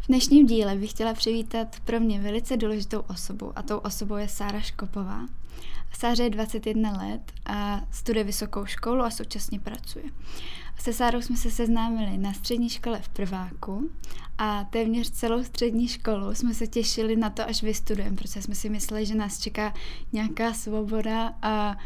V dnešním díle bych chtěla přivítat pro mě velice důležitou osobu a tou osobou je Sára Škopová. Sáře je 21 let a studuje vysokou školu a současně pracuje. Se Sárou jsme se seznámili na střední škole v prváku a téměř celou střední školu jsme se těšili na to, až vystudujeme, protože jsme si mysleli, že nás čeká nějaká svoboda a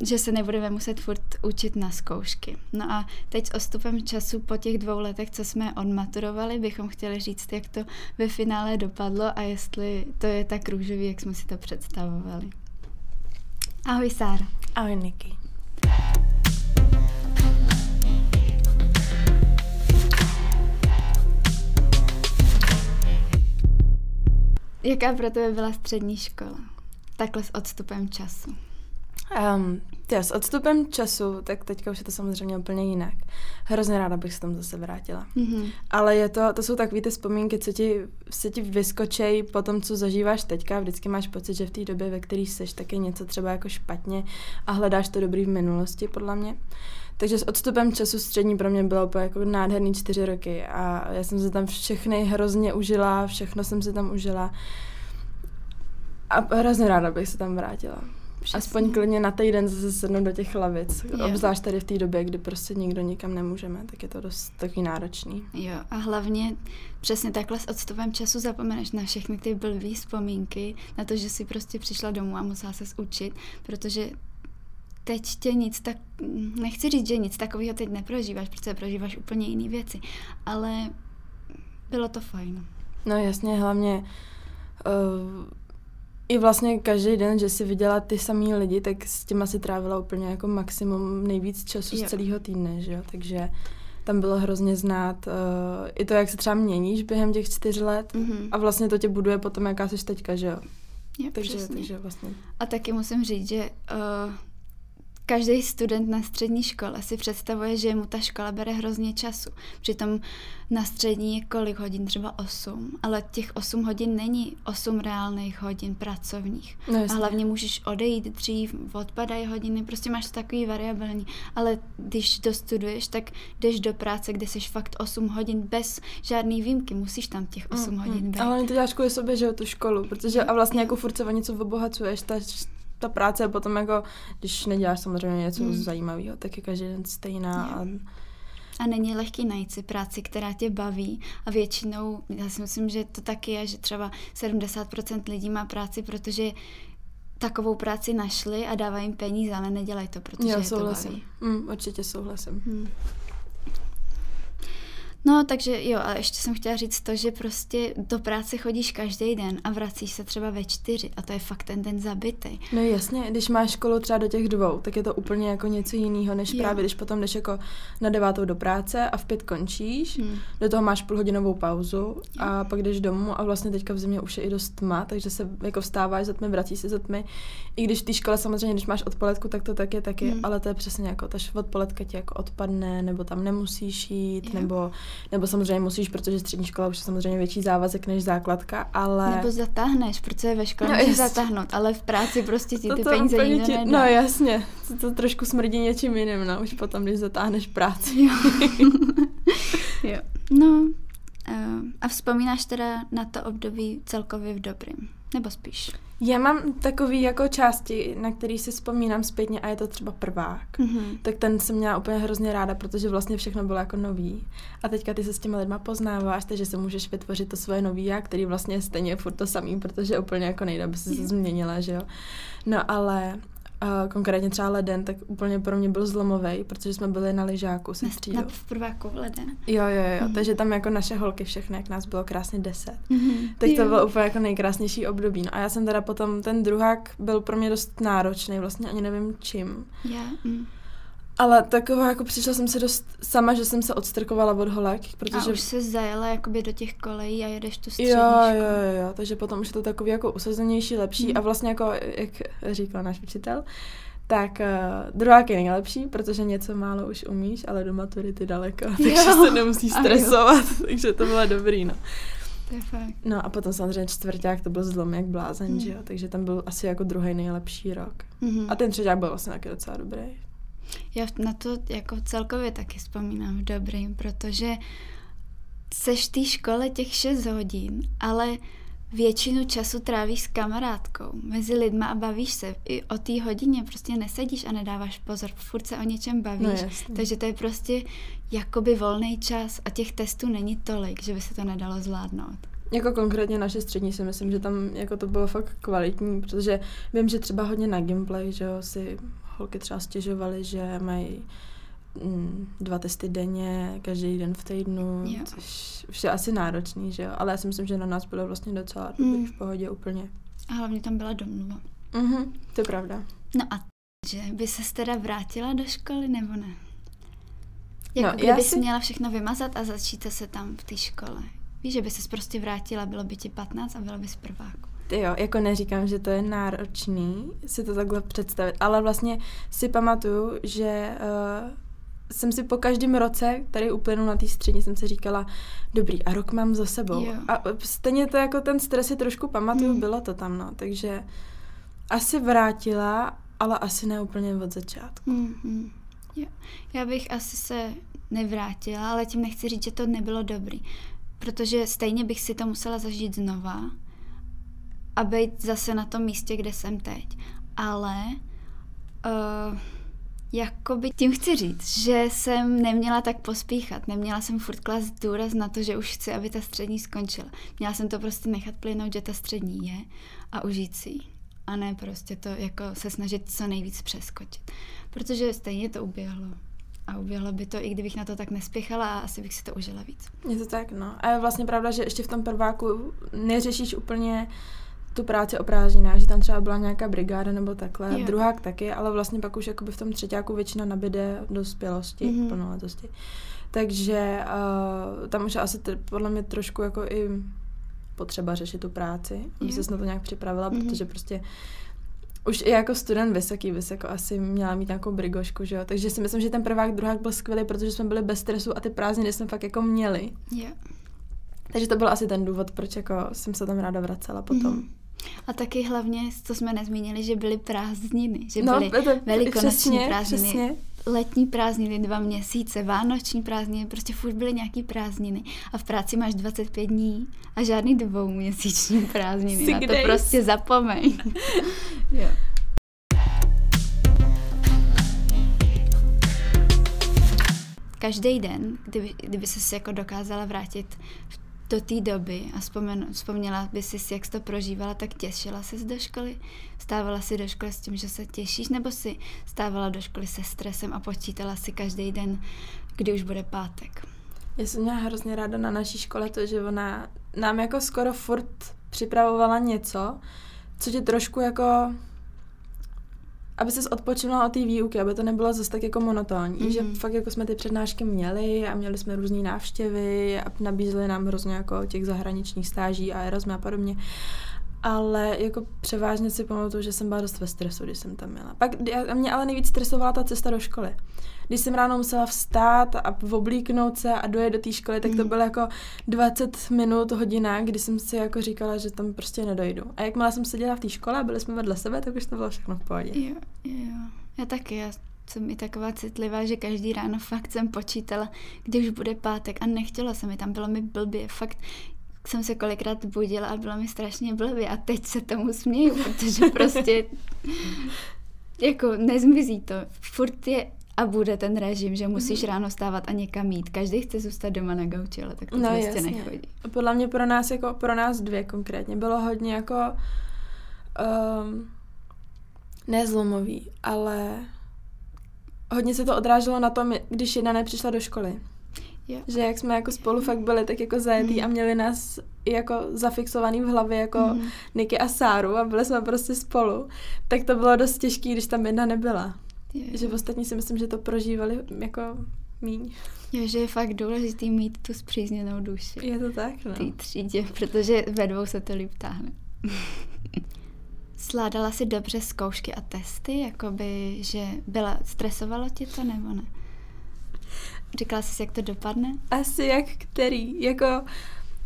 že se nebudeme muset furt učit na zkoušky. No a teď s ostupem času po těch dvou letech, co jsme odmaturovali, bychom chtěli říct, jak to ve finále dopadlo a jestli to je tak růžový, jak jsme si to představovali. Ahoj Sára. Ahoj Niky. Jaká pro tebe byla střední škola? Takhle s odstupem času. Um, tě, s odstupem času, tak teďka už je to samozřejmě úplně jinak. Hrozně ráda bych se tam zase vrátila. Mm-hmm. Ale je to, to jsou takové ty vzpomínky, co ti, se ti vyskočej po tom, co zažíváš teďka. Vždycky máš pocit, že v té době, ve které jsi, tak je něco třeba jako špatně a hledáš to dobrý v minulosti, podle mě. Takže s odstupem času střední pro mě bylo úplně jako nádherný čtyři roky a já jsem se tam všechny hrozně užila, všechno jsem si tam užila. A hrozně ráda bych se tam vrátila. Přesně. Aspoň klidně na týden zase sednout do těch lavic. Jo. Obzvlášť tady v té době, kdy prostě nikdo nikam nemůžeme, tak je to dost takový náročný. Jo, a hlavně přesně takhle s odstupem času zapomeneš na všechny ty blbý vzpomínky, na to, že si prostě přišla domů a musela se učit, protože teď tě nic tak, nechci říct, že nic takového teď neprožíváš, protože prožíváš úplně jiné věci, ale bylo to fajn. No jasně, hlavně uh, i vlastně každý den, že si viděla ty samý lidi, tak s těma si trávila úplně jako maximum nejvíc času jo. z celého týdne, že jo, takže tam bylo hrozně znát uh, i to, jak se třeba měníš během těch čtyř let mm-hmm. a vlastně to tě buduje potom, jaká jsi teďka, že jo. Jo, takže, takže vlastně. A taky musím říct, že uh, každý student na střední škole si představuje, že mu ta škola bere hrozně času. Přitom na střední je kolik hodin? Třeba 8. Ale těch 8 hodin není 8 reálných hodin pracovních. No, a hlavně můžeš odejít dřív, odpadají hodiny, prostě máš to takový variabilní. Ale když dostuduješ, tak jdeš do práce, kde jsi fakt 8 hodin bez žádný výjimky. Musíš tam těch 8 mm, hodin být. Ale to děláš kvůli sobě, že jo, tu školu, protože a vlastně jako furt se o něco obohacuješ, ta ta práce je potom jako, když neděláš samozřejmě něco hmm. zajímavého, tak je každý den stejná. A... a není lehký najít si práci, která tě baví a většinou, já si myslím, že to taky je, že třeba 70% lidí má práci, protože takovou práci našli a dávají jim peníze, ale nedělají to, protože jo, je to baví. Mm, určitě souhlasím. Hmm. No, takže jo, a ještě jsem chtěla říct to, že prostě do práce chodíš každý den a vracíš se třeba ve čtyři a to je fakt ten den zabitý. No jasně, když máš školu třeba do těch dvou, tak je to úplně jako něco jiného, než jo. právě když potom jdeš jako na devátou do práce a v pět končíš, hmm. do toho máš půlhodinovou pauzu jo. a pak jdeš domů a vlastně teďka v zimě už je i dost tma, takže se jako vstáváš za tmy, vracíš se za tmy. I když v té škole samozřejmě, když máš odpoledku, tak to tak je taky, hmm. ale to je přesně jako, ta odpoledka ti jako odpadne, nebo tam nemusíš jít, jo. nebo nebo samozřejmě musíš, protože střední škola už je samozřejmě větší závazek než základka, ale... Nebo zatáhneš, protože ve škole no, můžeš zatáhnout, ale v práci prostě ti ty peníze nikdo ti... No jasně, to, to trošku smrdí něčím jiným, no, už potom, když zatáhneš práci. Jo. jo. No, uh, a vzpomínáš teda na to období celkově v dobrým? Nebo spíš? Já mám takový jako části, na který si vzpomínám zpětně a je to třeba prvák. Mm-hmm. Tak ten jsem měla úplně hrozně ráda, protože vlastně všechno bylo jako nový. A teďka ty se s těma lidma poznáváš, takže se můžeš vytvořit to svoje nový já, který vlastně je stejně furt to samý, protože úplně jako nejde, aby se změnila, že jo. No ale uh, konkrétně třeba leden, tak úplně pro mě byl zlomový, protože jsme byli na lyžáku se střídou. Na v prváku leden. Jo, jo, jo, mm. takže tam jako naše holky všechny, jak nás bylo krásně deset. Mm-hmm. Tak to bylo úplně jako nejkrásnější období. No a já jsem teda potom, ten druhák byl pro mě dost náročný, vlastně ani nevím čím. Yeah. Mm. Ale taková, jako přišla jsem si dost sama, že jsem se odstrkovala od holek, protože... A už se zajela jakoby do těch kolejí a jedeš tu střední jo, jo, jo, jo, takže potom už je to takový jako usazenější, lepší hmm. a vlastně jako, jak říkal náš učitel, tak uh, druhák je nejlepší, protože něco málo už umíš, ale do maturity daleko, takže jo. se nemusíš stresovat, takže to bylo dobrý, no. To je fakt. No a potom samozřejmě čtvrták to byl zlom jak blázen, hmm. že jo, takže tam byl asi jako druhý nejlepší rok. Hmm. A ten třeták byl vlastně taky docela dobrý. Já na to jako celkově taky vzpomínám v dobrým, protože seš v té škole těch 6 hodin, ale většinu času trávíš s kamarádkou, mezi lidma a bavíš se. I o té hodině prostě nesedíš a nedáváš pozor, furt se o něčem bavíš. No, takže to je prostě jakoby volný čas a těch testů není tolik, že by se to nedalo zvládnout. Jako konkrétně naše střední si myslím, že tam jako to bylo fakt kvalitní, protože vím, že třeba hodně na gameplay, že jo, si holky třeba stěžovaly, že mají mm, dva testy denně, každý den v týdnu, jo. což už je asi náročný, že jo, ale já si myslím, že na nás bylo vlastně docela mm. v pohodě úplně. A hlavně tam byla domluva. Mhm, to je pravda. No a že by se teda vrátila do školy, nebo ne? Jako no, kdyby si... měla všechno vymazat a začít se tam v té škole. Víš, že by se prostě vrátila, bylo by ti 15 a byla bys prváku. Ty jo, jako neříkám, že to je náročný si to takhle představit, ale vlastně si pamatuju, že uh, jsem si po každém roce, který uplynul na té střední, jsem si říkala, dobrý, a rok mám za sebou. Jo. A stejně to jako ten stres si trošku pamatuju, hmm. bylo to tam, no, takže asi vrátila, ale asi ne úplně od začátku. Hmm, hmm. Jo. Já bych asi se nevrátila, ale tím nechci říct, že to nebylo dobrý protože stejně bych si to musela zažít znova a být zase na tom místě, kde jsem teď. Ale uh, jakoby tím chci říct, že jsem neměla tak pospíchat, neměla jsem furt klas důraz na to, že už chci, aby ta střední skončila. Měla jsem to prostě nechat plynout, že ta střední je a užít si A ne prostě to jako se snažit co nejvíc přeskočit. Protože stejně to uběhlo a uběhlo by to, i kdybych na to tak nespěchala a asi bych si to užila víc. Je to tak, no. A je vlastně pravda, že ještě v tom prváku neřešíš úplně tu práci o prázdninách, že tam třeba byla nějaká brigáda nebo takhle, jo. druhák taky, ale vlastně pak už jakoby v tom třetíku většina nabide dospělosti, mm-hmm. plnoletosti. Takže uh, tam už asi t- podle mě trošku jako i potřeba řešit tu práci, aby se na to nějak připravila, mm-hmm. protože prostě už i jako student vysoký bys jako asi měla mít nějakou brigošku, že jo? Takže si myslím, že ten prvák, druhák byl skvělý, protože jsme byli bez stresu a ty prázdniny jsme fakt jako měli. Yeah. Takže to byl asi ten důvod, proč jako jsem se tam ráda vracela potom. Mm. A taky hlavně, co jsme nezmínili, že byly prázdniny, že no, byly to, velikonoční přesně, prázdniny. Přesně letní prázdniny dva měsíce, vánoční prázdniny, prostě furt byly nějaký prázdniny a v práci máš 25 dní a žádný dvouměsíční prázdniny, Sick na to days. prostě zapomeň. jo. Každý den, kdyby, kdyby se jako dokázala vrátit v do té doby a vzpomen, vzpomněla by si, jak jsi to prožívala, tak těšila jsi do školy? Stávala si do školy s tím, že se těšíš, nebo si stávala do školy se stresem a počítala si každý den, kdy už bude pátek? Já jsem měla hrozně ráda na naší škole to, že ona nám jako skoro furt připravovala něco, co tě trošku jako aby ses odpočinula od té výuky, aby to nebylo zase tak jako monotónní, mm-hmm. že mhm. fakt jako jsme ty přednášky měli a měli jsme různé návštěvy a nabízeli nám hrozně jako těch zahraničních stáží a Erasmus a podobně ale jako převážně si pamatuju, že jsem byla dost ve stresu, když jsem tam měla. Pak mě ale nejvíc stresovala ta cesta do školy. Když jsem ráno musela vstát a oblíknout se a dojet do té školy, tak to mhm. bylo jako 20 minut, hodina, kdy jsem si jako říkala, že tam prostě nedojdu. A jakmile jsem seděla v té škole a byli jsme vedle sebe, tak už to bylo všechno v pohodě. Jo, jo. Já taky, já jsem i taková citlivá, že každý ráno fakt jsem počítala, kdy už bude pátek a nechtěla se mi, tam bylo mi blbě, fakt jsem se kolikrát budila a bylo mi strašně blbě a teď se tomu směju, protože prostě jako nezmizí to. Furt je a bude ten režim, že musíš mm. ráno stávat a někam jít. Každý chce zůstat doma na gauči, ale tak to no, prostě nechodí. Podle mě pro nás, jako pro nás dvě konkrétně, bylo hodně jako um, nezlomový, ale hodně se to odráželo na tom, když jedna nepřišla do školy. Yeah. Že jak jsme jako spolu fakt byli tak jako zajetý mm. a měli nás jako zafixovaný v hlavě jako mm. Niky a Sáru a byli jsme prostě spolu, tak to bylo dost těžké, když tam jedna nebyla. Yeah. Že v ostatní si myslím, že to prožívali jako míň. Jo, že je fakt důležitý mít tu zpřízněnou duši. Je to tak, no. Ty třídě, protože ve dvou se to líp táhne. Sládala si dobře zkoušky a testy, jakoby, že byla, stresovalo ti to nebo ne? Říkala jsi, jak to dopadne? Asi jak který. Jako,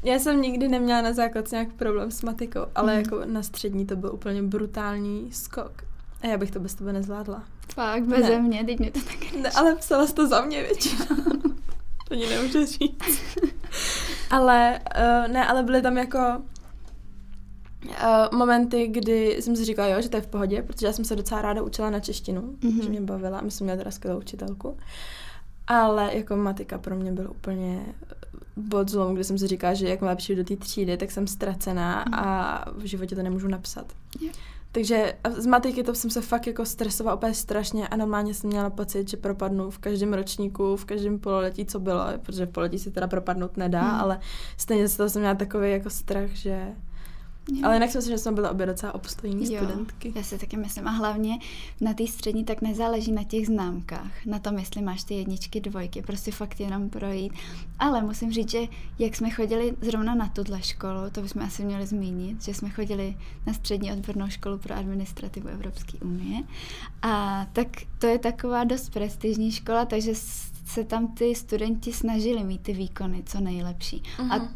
já jsem nikdy neměla na základce nějak problém s matikou, ale mm. jako na střední to byl úplně brutální skok. A já bych to bez tebe nezvládla. Fakt, bez ne. mě, teď mě to tak ne, ale psala jsi to za mě většinou. to ní nemůžu říct. ale uh, ne, ale byly tam jako uh, momenty, kdy jsem si říkala, jo, že to je v pohodě, protože já jsem se docela ráda učila na češtinu, mm-hmm. že mě bavila, my jsme měli teda skvělou učitelku. Ale jako matika pro mě byl úplně bod zlom, kde jsem si říkala, že jak lepší do té třídy, tak jsem ztracená mm. a v životě to nemůžu napsat. Yeah. Takže z matiky to jsem se fakt jako stresovala úplně strašně a normálně jsem měla pocit, že propadnu v každém ročníku, v každém pololetí, co bylo, protože v pololetí si teda propadnout nedá, mm. ale stejně z toho jsem měla takový jako strach, že Jo. Ale jinak si myslím, že jsme byli obě docela obstojní jo, studentky. Já si taky myslím. A hlavně na té střední tak nezáleží na těch známkách. Na tom, jestli máš ty jedničky, dvojky. Prostě fakt jenom projít. Ale musím říct, že jak jsme chodili zrovna na tuhle školu, to bychom asi měli zmínit, že jsme chodili na střední odbornou školu pro administrativu Evropské unie. A tak to je taková dost prestižní škola, takže se tam ty studenti snažili mít ty výkony co nejlepší. Uh-huh. A mhm.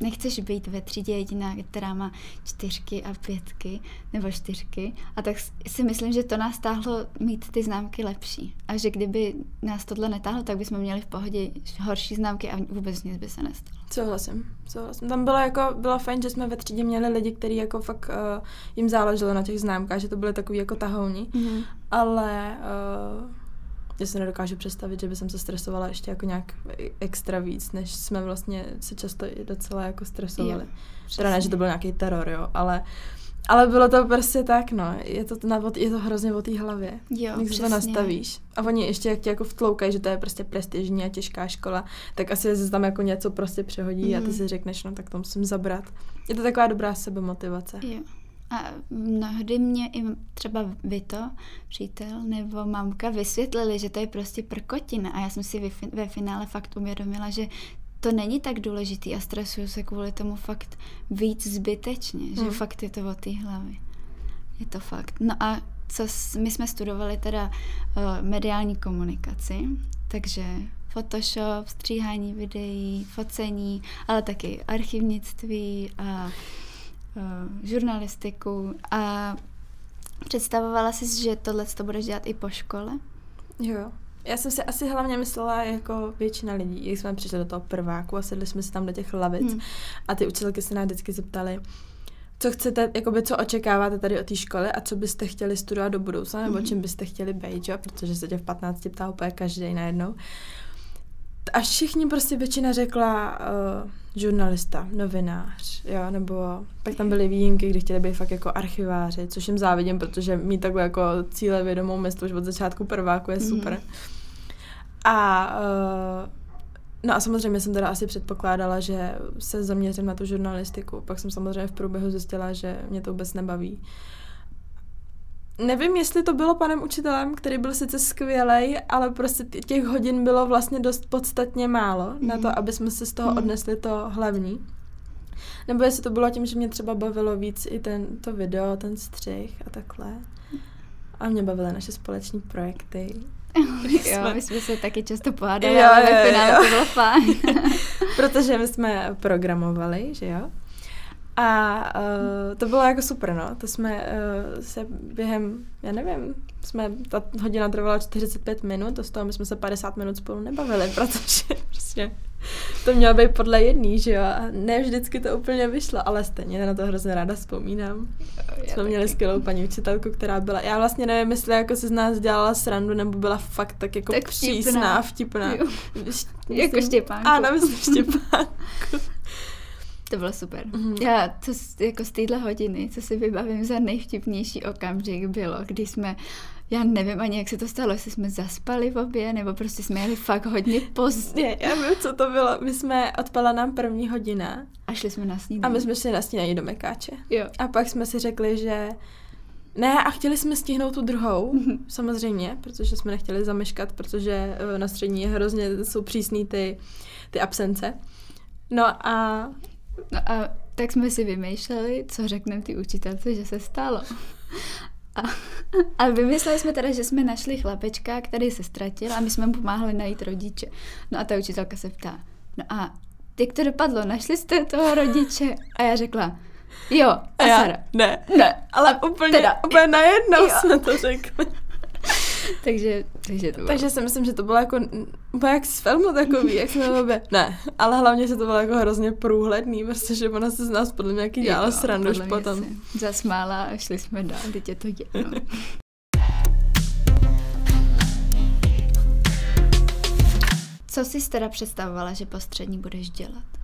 nechceš být ve třídě jediná, která má čtyřky a pětky, nebo čtyřky. A tak si myslím, že to nás stáhlo mít ty známky lepší. A že kdyby nás tohle netáhlo, tak bychom měli v pohodě horší známky a vůbec nic by se nestalo. Souhlasím, souhlasím. Tam bylo jako, bylo fajn, že jsme ve třídě měli lidi, kteří jako fakt uh, jim záleželo na těch známkách, že to byly takový jako tahouni, mm-hmm. ale uh, já si nedokážu představit, že by jsem se stresovala ještě jako nějak extra víc, než jsme vlastně se často i docela jako stresovali. Jo, teda ne, že to byl nějaký teror, jo, ale ale bylo to prostě tak, no. Je to, na, je to hrozně o té hlavě. Jo, Jak se to nastavíš. A oni ještě jak tě jako vtloukají, že to je prostě prestižní a těžká škola, tak asi se tam jako něco prostě přehodí mm. a ty mhm. si řekneš, no tak to musím zabrat. Je to taková dobrá sebemotivace. Jo. A mnohdy mě i třeba Vito, přítel nebo mamka vysvětlili, že to je prostě prkotina a já jsem si ve finále fakt uvědomila, že to není tak důležitý a stresuju se kvůli tomu fakt víc zbytečně, hmm. že fakt je to o té hlavě. Je to fakt. No a co my jsme studovali teda uh, mediální komunikaci, takže Photoshop, stříhání videí, focení, ale taky archivnictví a žurnalistiku a představovala jsi, že tohle to budeš dělat i po škole? Jo. Já jsem si asi hlavně myslela jako většina lidí, jak jsme přišli do toho prváku a sedli jsme si tam do těch lavic hmm. a ty učitelky se nás vždycky zeptali, co chcete, jakoby, co očekáváte tady od té školy a co byste chtěli studovat do budoucna, nebo mm. čím byste chtěli být, jo? protože se tě v 15 ptá úplně každý najednou. A všichni prostě většina řekla uh, žurnalista, novinář, jo, nebo pak tam byly výjimky, kdy chtěli být fakt jako archiváři, což jim závidím, protože mít takhle jako cíle vědomou mysl už od začátku prváku je mhm. super. Mm. A uh, No a samozřejmě jsem teda asi předpokládala, že se zaměřím na tu žurnalistiku. Pak jsem samozřejmě v průběhu zjistila, že mě to vůbec nebaví. Nevím, jestli to bylo panem učitelem, který byl sice skvělý, ale prostě těch hodin bylo vlastně dost podstatně málo mm. na to, mhm. aby jsme se z toho mm. odnesli to hlavní. Nebo jestli to bylo tím, že mě třeba bavilo víc i ten, to video, ten střih a takhle. A mě bavily naše společní projekty. jo, my jsme se taky často pohádali, jo, ale ve finále jo. to bylo fajn. Protože my jsme programovali, že jo? A uh, to bylo jako super, no. To jsme uh, se během, já nevím, jsme, ta hodina trvala 45 minut, to z toho my jsme se 50 minut spolu nebavili, protože prostě to mělo být podle jedný, že jo? A ne vždycky to úplně vyšlo, ale stejně na to hrozně ráda vzpomínám. Já jsme měli skvělou paní učitelku, která byla, já vlastně nevím, jestli jako se z nás dělala srandu, nebo byla fakt tak jako tak přísná, vtipná. vtipná. jako Štěpánku. Ano, myslím Štěpánku. To bylo super. Mm-hmm. Já to jako z téhle hodiny, co si vybavím za nejvtipnější okamžik bylo, když jsme já nevím ani, jak se to stalo, jestli jsme zaspali v obě, nebo prostě jsme jeli fakt hodně pozdě. Já vím, co to bylo. My jsme, odpala nám první hodina. A šli jsme na snídaní. A my jsme šli na snídaní do Mekáče. Jo. A pak jsme si řekli, že ne, a chtěli jsme stihnout tu druhou, mm-hmm. samozřejmě, protože jsme nechtěli zameškat, protože eh, na střední je hrozně, jsou přísný ty, ty absence. No a No a tak jsme si vymýšleli, co řekneme ty učitelce, že se stalo. A, a vymysleli jsme teda, že jsme našli chlapečka, který se ztratil a my jsme mu pomáhali najít rodiče. No a ta učitelka se ptá, no a jak to dopadlo, našli jste toho rodiče? A já řekla, jo, a já, Ne, ne, ale úplně, teda, úplně najednou jo. jsme to řekli. takže, takže, to bylo. takže si myslím, že to bylo jako úplně jak z filmu takový, jak jsme obě. Ne, ale hlavně, že to bylo jako hrozně průhledný, protože ona se z nás podle mě jaký dělala srandu už potom. Zasmála a šli jsme dál, teď je to jedno. Co jsi teda představovala, že po střední budeš dělat?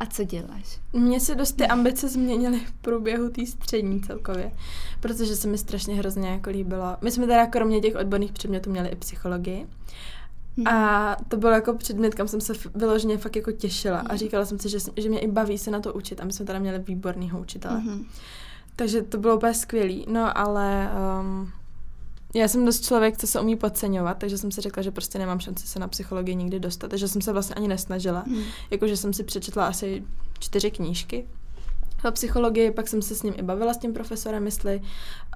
A co děláš? Mně se dost ty ambice změnily v průběhu té střední celkově, protože se mi strašně hrozně jako líbilo. My jsme teda kromě těch odborných předmětů měli i psychologii. Hmm. A to bylo jako předmět, kam jsem se vyloženě fakt jako těšila a hmm. říkala jsem si, že, že mě i baví se na to učit a my jsme teda měli výborného učitele. Hmm. Takže to bylo úplně skvělý. No ale um, já jsem dost člověk, co se umí podceňovat, takže jsem si řekla, že prostě nemám šanci se na psychologii nikdy dostat, takže jsem se vlastně ani nesnažila. Hmm. Jakože jsem si přečetla asi čtyři knížky o psychologii, pak jsem se s ním i bavila s tím profesorem, jestli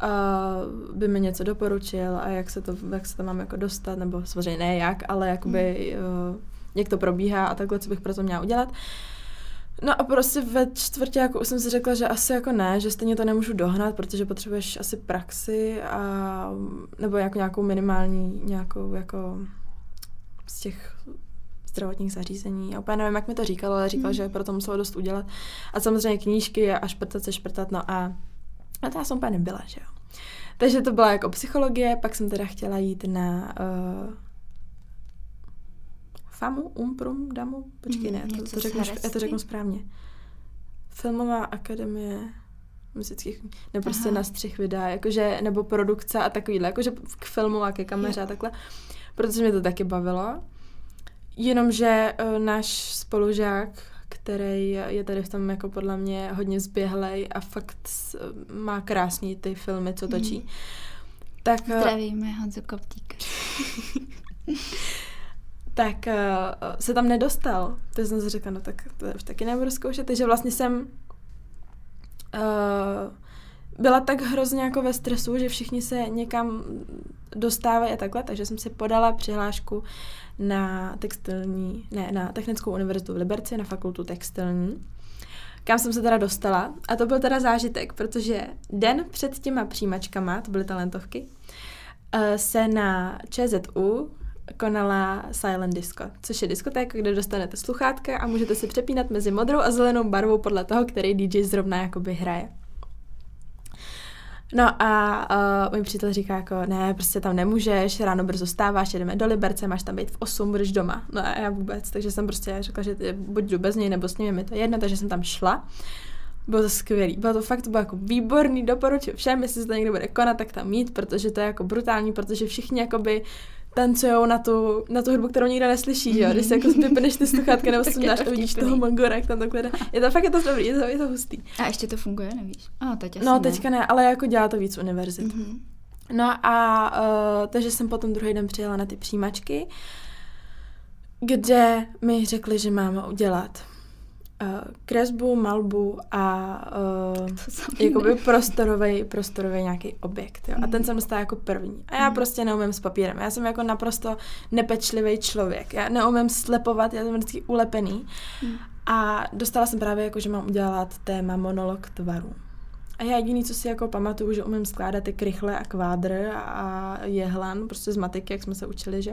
uh, by mi něco doporučil a jak se to, jak se to mám jako dostat, nebo samozřejmě ne jak, ale jakoby, hmm. uh, jak to probíhá a takhle, co bych pro to měla udělat. Uh, No a prostě ve čtvrtě jako už jsem si řekla, že asi jako ne, že stejně to nemůžu dohnat, protože potřebuješ asi praxi a nebo jako nějakou minimální, nějakou jako z těch zdravotních zařízení. A úplně nevím, jak mi to říkalo, ale říkal, mm. že pro to muselo dost udělat. A samozřejmě knížky a šprtat se šprtat, no a, a to já jsem úplně nebyla, že jo. Takže to byla jako psychologie, pak jsem teda chtěla jít na uh, FAMu, UMPRUM, DAMu, počkej, ne, to, to řeknu, já to řeknu správně. Filmová akademie muzických, nebo prostě Aha. na střih videa, jakože, nebo produkce a takovýhle, jakože k filmu a ke kameře je. a takhle, protože mě to taky bavilo. Jenomže uh, náš spolužák, který je tady v tom jako podle mě hodně zběhlej a fakt má krásný ty filmy, co točí. Hmm. Tak, eh, Zdravíme Honzu Koptík. tak uh, se tam nedostal. To jsem si řekla, no tak to už taky nebudu zkoušet. Takže vlastně jsem uh, byla tak hrozně jako ve stresu, že všichni se někam dostávají a takhle, takže jsem si podala přihlášku na textilní, ne, na Technickou univerzitu v Liberci, na fakultu textilní, kam jsem se teda dostala. A to byl teda zážitek, protože den před těma přijímačkama, to byly talentovky, uh, se na ČZU konala Silent Disco, což je diskotéka, kde dostanete sluchátka a můžete si přepínat mezi modrou a zelenou barvou podle toho, který DJ zrovna jakoby hraje. No a uh, můj přítel říká jako, ne, prostě tam nemůžeš, ráno brzo stáváš, jedeme do Liberce, máš tam být v 8, budeš doma. No a já vůbec, takže jsem prostě řekla, že buď jdu bez něj, nebo s ním je mi to jedno, takže jsem tam šla. Bylo to skvělý, bylo to fakt, to bylo jako výborný, doporučuji všem, jestli se to někdo bude konat, tak tam mít, protože to je jako brutální, protože všichni jakoby tancujou na tu, na tu hudbu, kterou nikdo neslyší, že jo? Když se jako vypneš ty sluchátka nebo si dáš a vidíš toho mangora, jak tam takhle jde. Je to fakt je to dobrý, je to, je to hustý. A ještě to funguje, nevíš? A, teď asi no, ne. teďka ne, ale jako dělá to víc univerzit. Mm-hmm. No a uh, takže jsem potom druhý den přijela na ty přijímačky, kde mi řekli, že mám udělat kresbu, malbu a uh, jakoby prostorový, prostorový nějaký objekt. Jo. A ten jsem dostala jako první. A já mm. prostě neumím s papírem. Já jsem jako naprosto nepečlivý člověk. Já neumím slepovat, já jsem vždycky ulepený. Mm. A dostala jsem právě jako, že mám udělat téma monolog tvarů. A já jediný, co si jako pamatuju, že umím skládat ty krychle a kvádr a jehlan, prostě z matiky, jak jsme se učili, že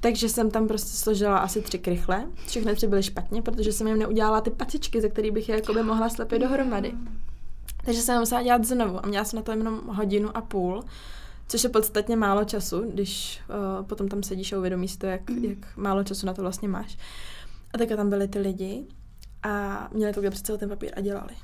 takže jsem tam prostě složila asi tři krychle. Všechny tři byly špatně, protože jsem jim neudělala ty pacičky, ze kterých bych je jakoby mohla slepit dohromady. Takže jsem musela dělat znovu a měla jsem na to jenom hodinu a půl, což je podstatně málo času, když uh, potom tam sedíš a uvědomíš si to, jak, mm. jak málo času na to vlastně máš. A tak tam byly ty lidi a měli takhle před celý ten papír a dělali.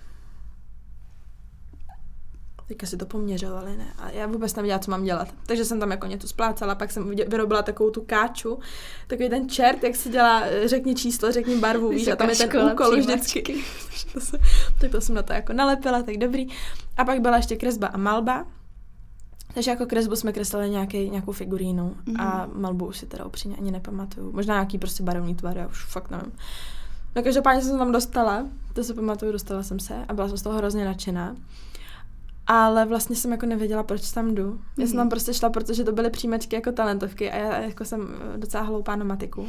Teďka si to poměřovali, ne? A já vůbec nevěděla, co mám dělat. Takže jsem tam jako něco splácala, pak jsem vyrobila takovou tu káču, takový ten čert, jak se dělá, řekni číslo, řekni barvu, víš, a tam je ten úkol vždycky. tak to jsem na to jako nalepila, tak dobrý. A pak byla ještě kresba a malba, takže jako kresbu jsme kreslili nějaký, nějakou figurínu mm-hmm. a malbu už si teda upřímně ani nepamatuju. Možná nějaký prostě barevný tvar, já už fakt nevím. No každopádně jsem tam dostala, to se pamatuju, dostala jsem se a byla jsem z toho hrozně nadšená. Ale vlastně jsem jako nevěděla, proč tam jdu. Mm-hmm. Já jsem tam mhm. prostě šla, protože to byly příjmečky jako talentovky a já jako jsem eh, docela hloupá na matiku.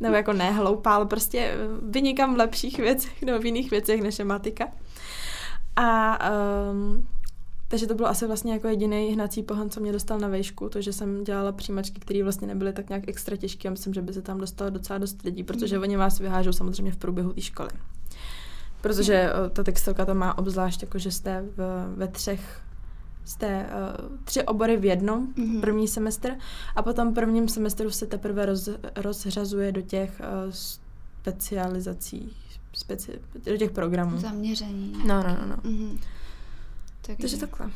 Nebo jako ne hloupá, ale prostě eh, vynikám v lepších věcech nebo v jiných věcech než je matika. A um, takže to bylo asi vlastně jako jediný hnací pohon, co mě dostal na vejšku, to, že jsem dělala přijímačky, které vlastně nebyly tak nějak extra těžké myslím, že by se tam dostalo docela dost lidí, protože mm. oni vás vyhážou samozřejmě v průběhu té školy. Protože mm. ta textilka to má obzvlášť, jako že jste v, ve třech jste uh, tři obory v jednom, mm-hmm. první semestr, a potom prvním semestru se teprve roz, rozřazuje do těch uh, specializací, speci, do těch programů. Zaměření. No, no, no. no. Mm-hmm. Takže. Takže takhle.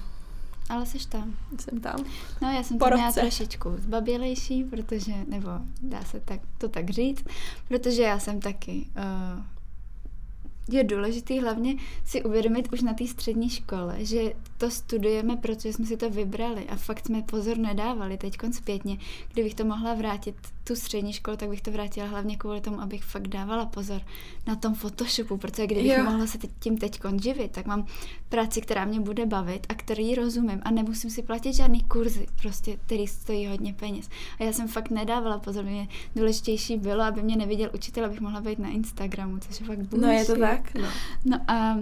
Ale jsi tam. Jsem tam. No já jsem tam měla trošičku zbabělejší, protože, nebo dá se tak, to tak říct, protože já jsem taky uh, je důležité hlavně si uvědomit už na té střední škole, že to studujeme, protože jsme si to vybrali a fakt jsme pozor nedávali teď zpětně. Kdybych to mohla vrátit tu střední školu, tak bych to vrátila hlavně kvůli tomu, abych fakt dávala pozor na tom Photoshopu, protože kdybych jo. mohla se tím teď živit, tak mám práci, která mě bude bavit a který rozumím a nemusím si platit žádný kurzy, prostě, který stojí hodně peněz. A já jsem fakt nedávala pozor, mě důležitější bylo, aby mě neviděl učitel, abych mohla být na Instagramu, což je fakt bullshit. No je to tak, no. No a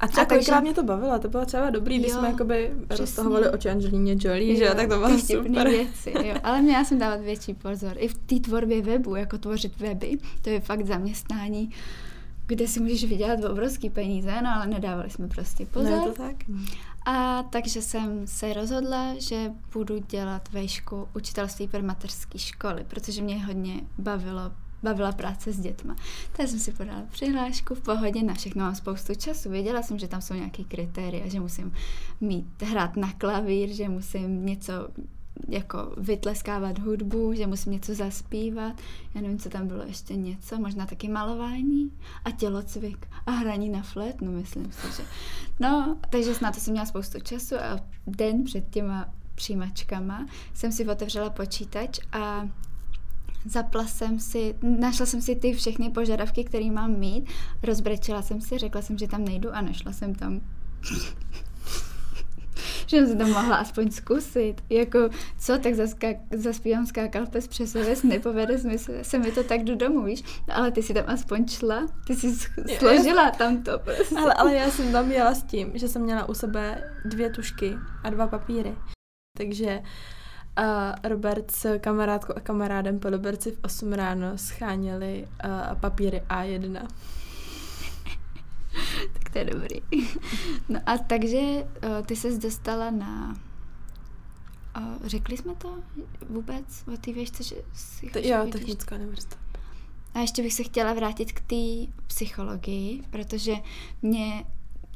a třeba a kolikrát takže... mě to bavilo, to bylo třeba dobrý, když jo, jsme jakoby roztahovali oči Angelině Jolie, jo, že tak to bylo super. věci, jo. Ale měla jsem dávat větší pozor. I v té tvorbě webu, jako tvořit weby, to je fakt zaměstnání, kde si můžeš vydělat obrovský peníze, no ale nedávali jsme prostě pozor. No, to tak. A takže jsem se rozhodla, že budu dělat vejšku učitelství pro mateřské školy, protože mě hodně bavilo bavila práce s dětma. Tak jsem si podala přihlášku v pohodě, na všechno mám spoustu času. Věděla jsem, že tam jsou nějaké kritéria, že musím mít, hrát na klavír, že musím něco jako vytleskávat hudbu, že musím něco zaspívat. Já nevím, co tam bylo ještě něco, možná taky malování a tělocvik a hraní na flétnu, myslím si, že. No, takže na to jsem měla spoustu času a den před těma přijímačkama jsem si otevřela počítač a zapla jsem si, našla jsem si ty všechny požadavky, které mám mít, rozbrečela jsem si, řekla jsem, že tam nejdu a nešla jsem tam. že jsem si to mohla aspoň zkusit. Jako, co, tak zaskak, zaspívám skákal pes přes oves, nepovede se mi, se mi to tak do domu, víš? No, ale ty si tam aspoň šla, ty jsi složila tam to prostě. Ale, ale já jsem tam jela s tím, že jsem měla u sebe dvě tušky a dva papíry. Takže a Robert s kamarádkou a kamarádem po Liberci v 8 ráno scháněli uh, papíry A1. tak to je dobrý. No a takže uh, ty ses dostala na uh, řekli jsme to vůbec o té věžce, že si to, Jo, technická univerzita. A ještě bych se chtěla vrátit k té psychologii, protože mě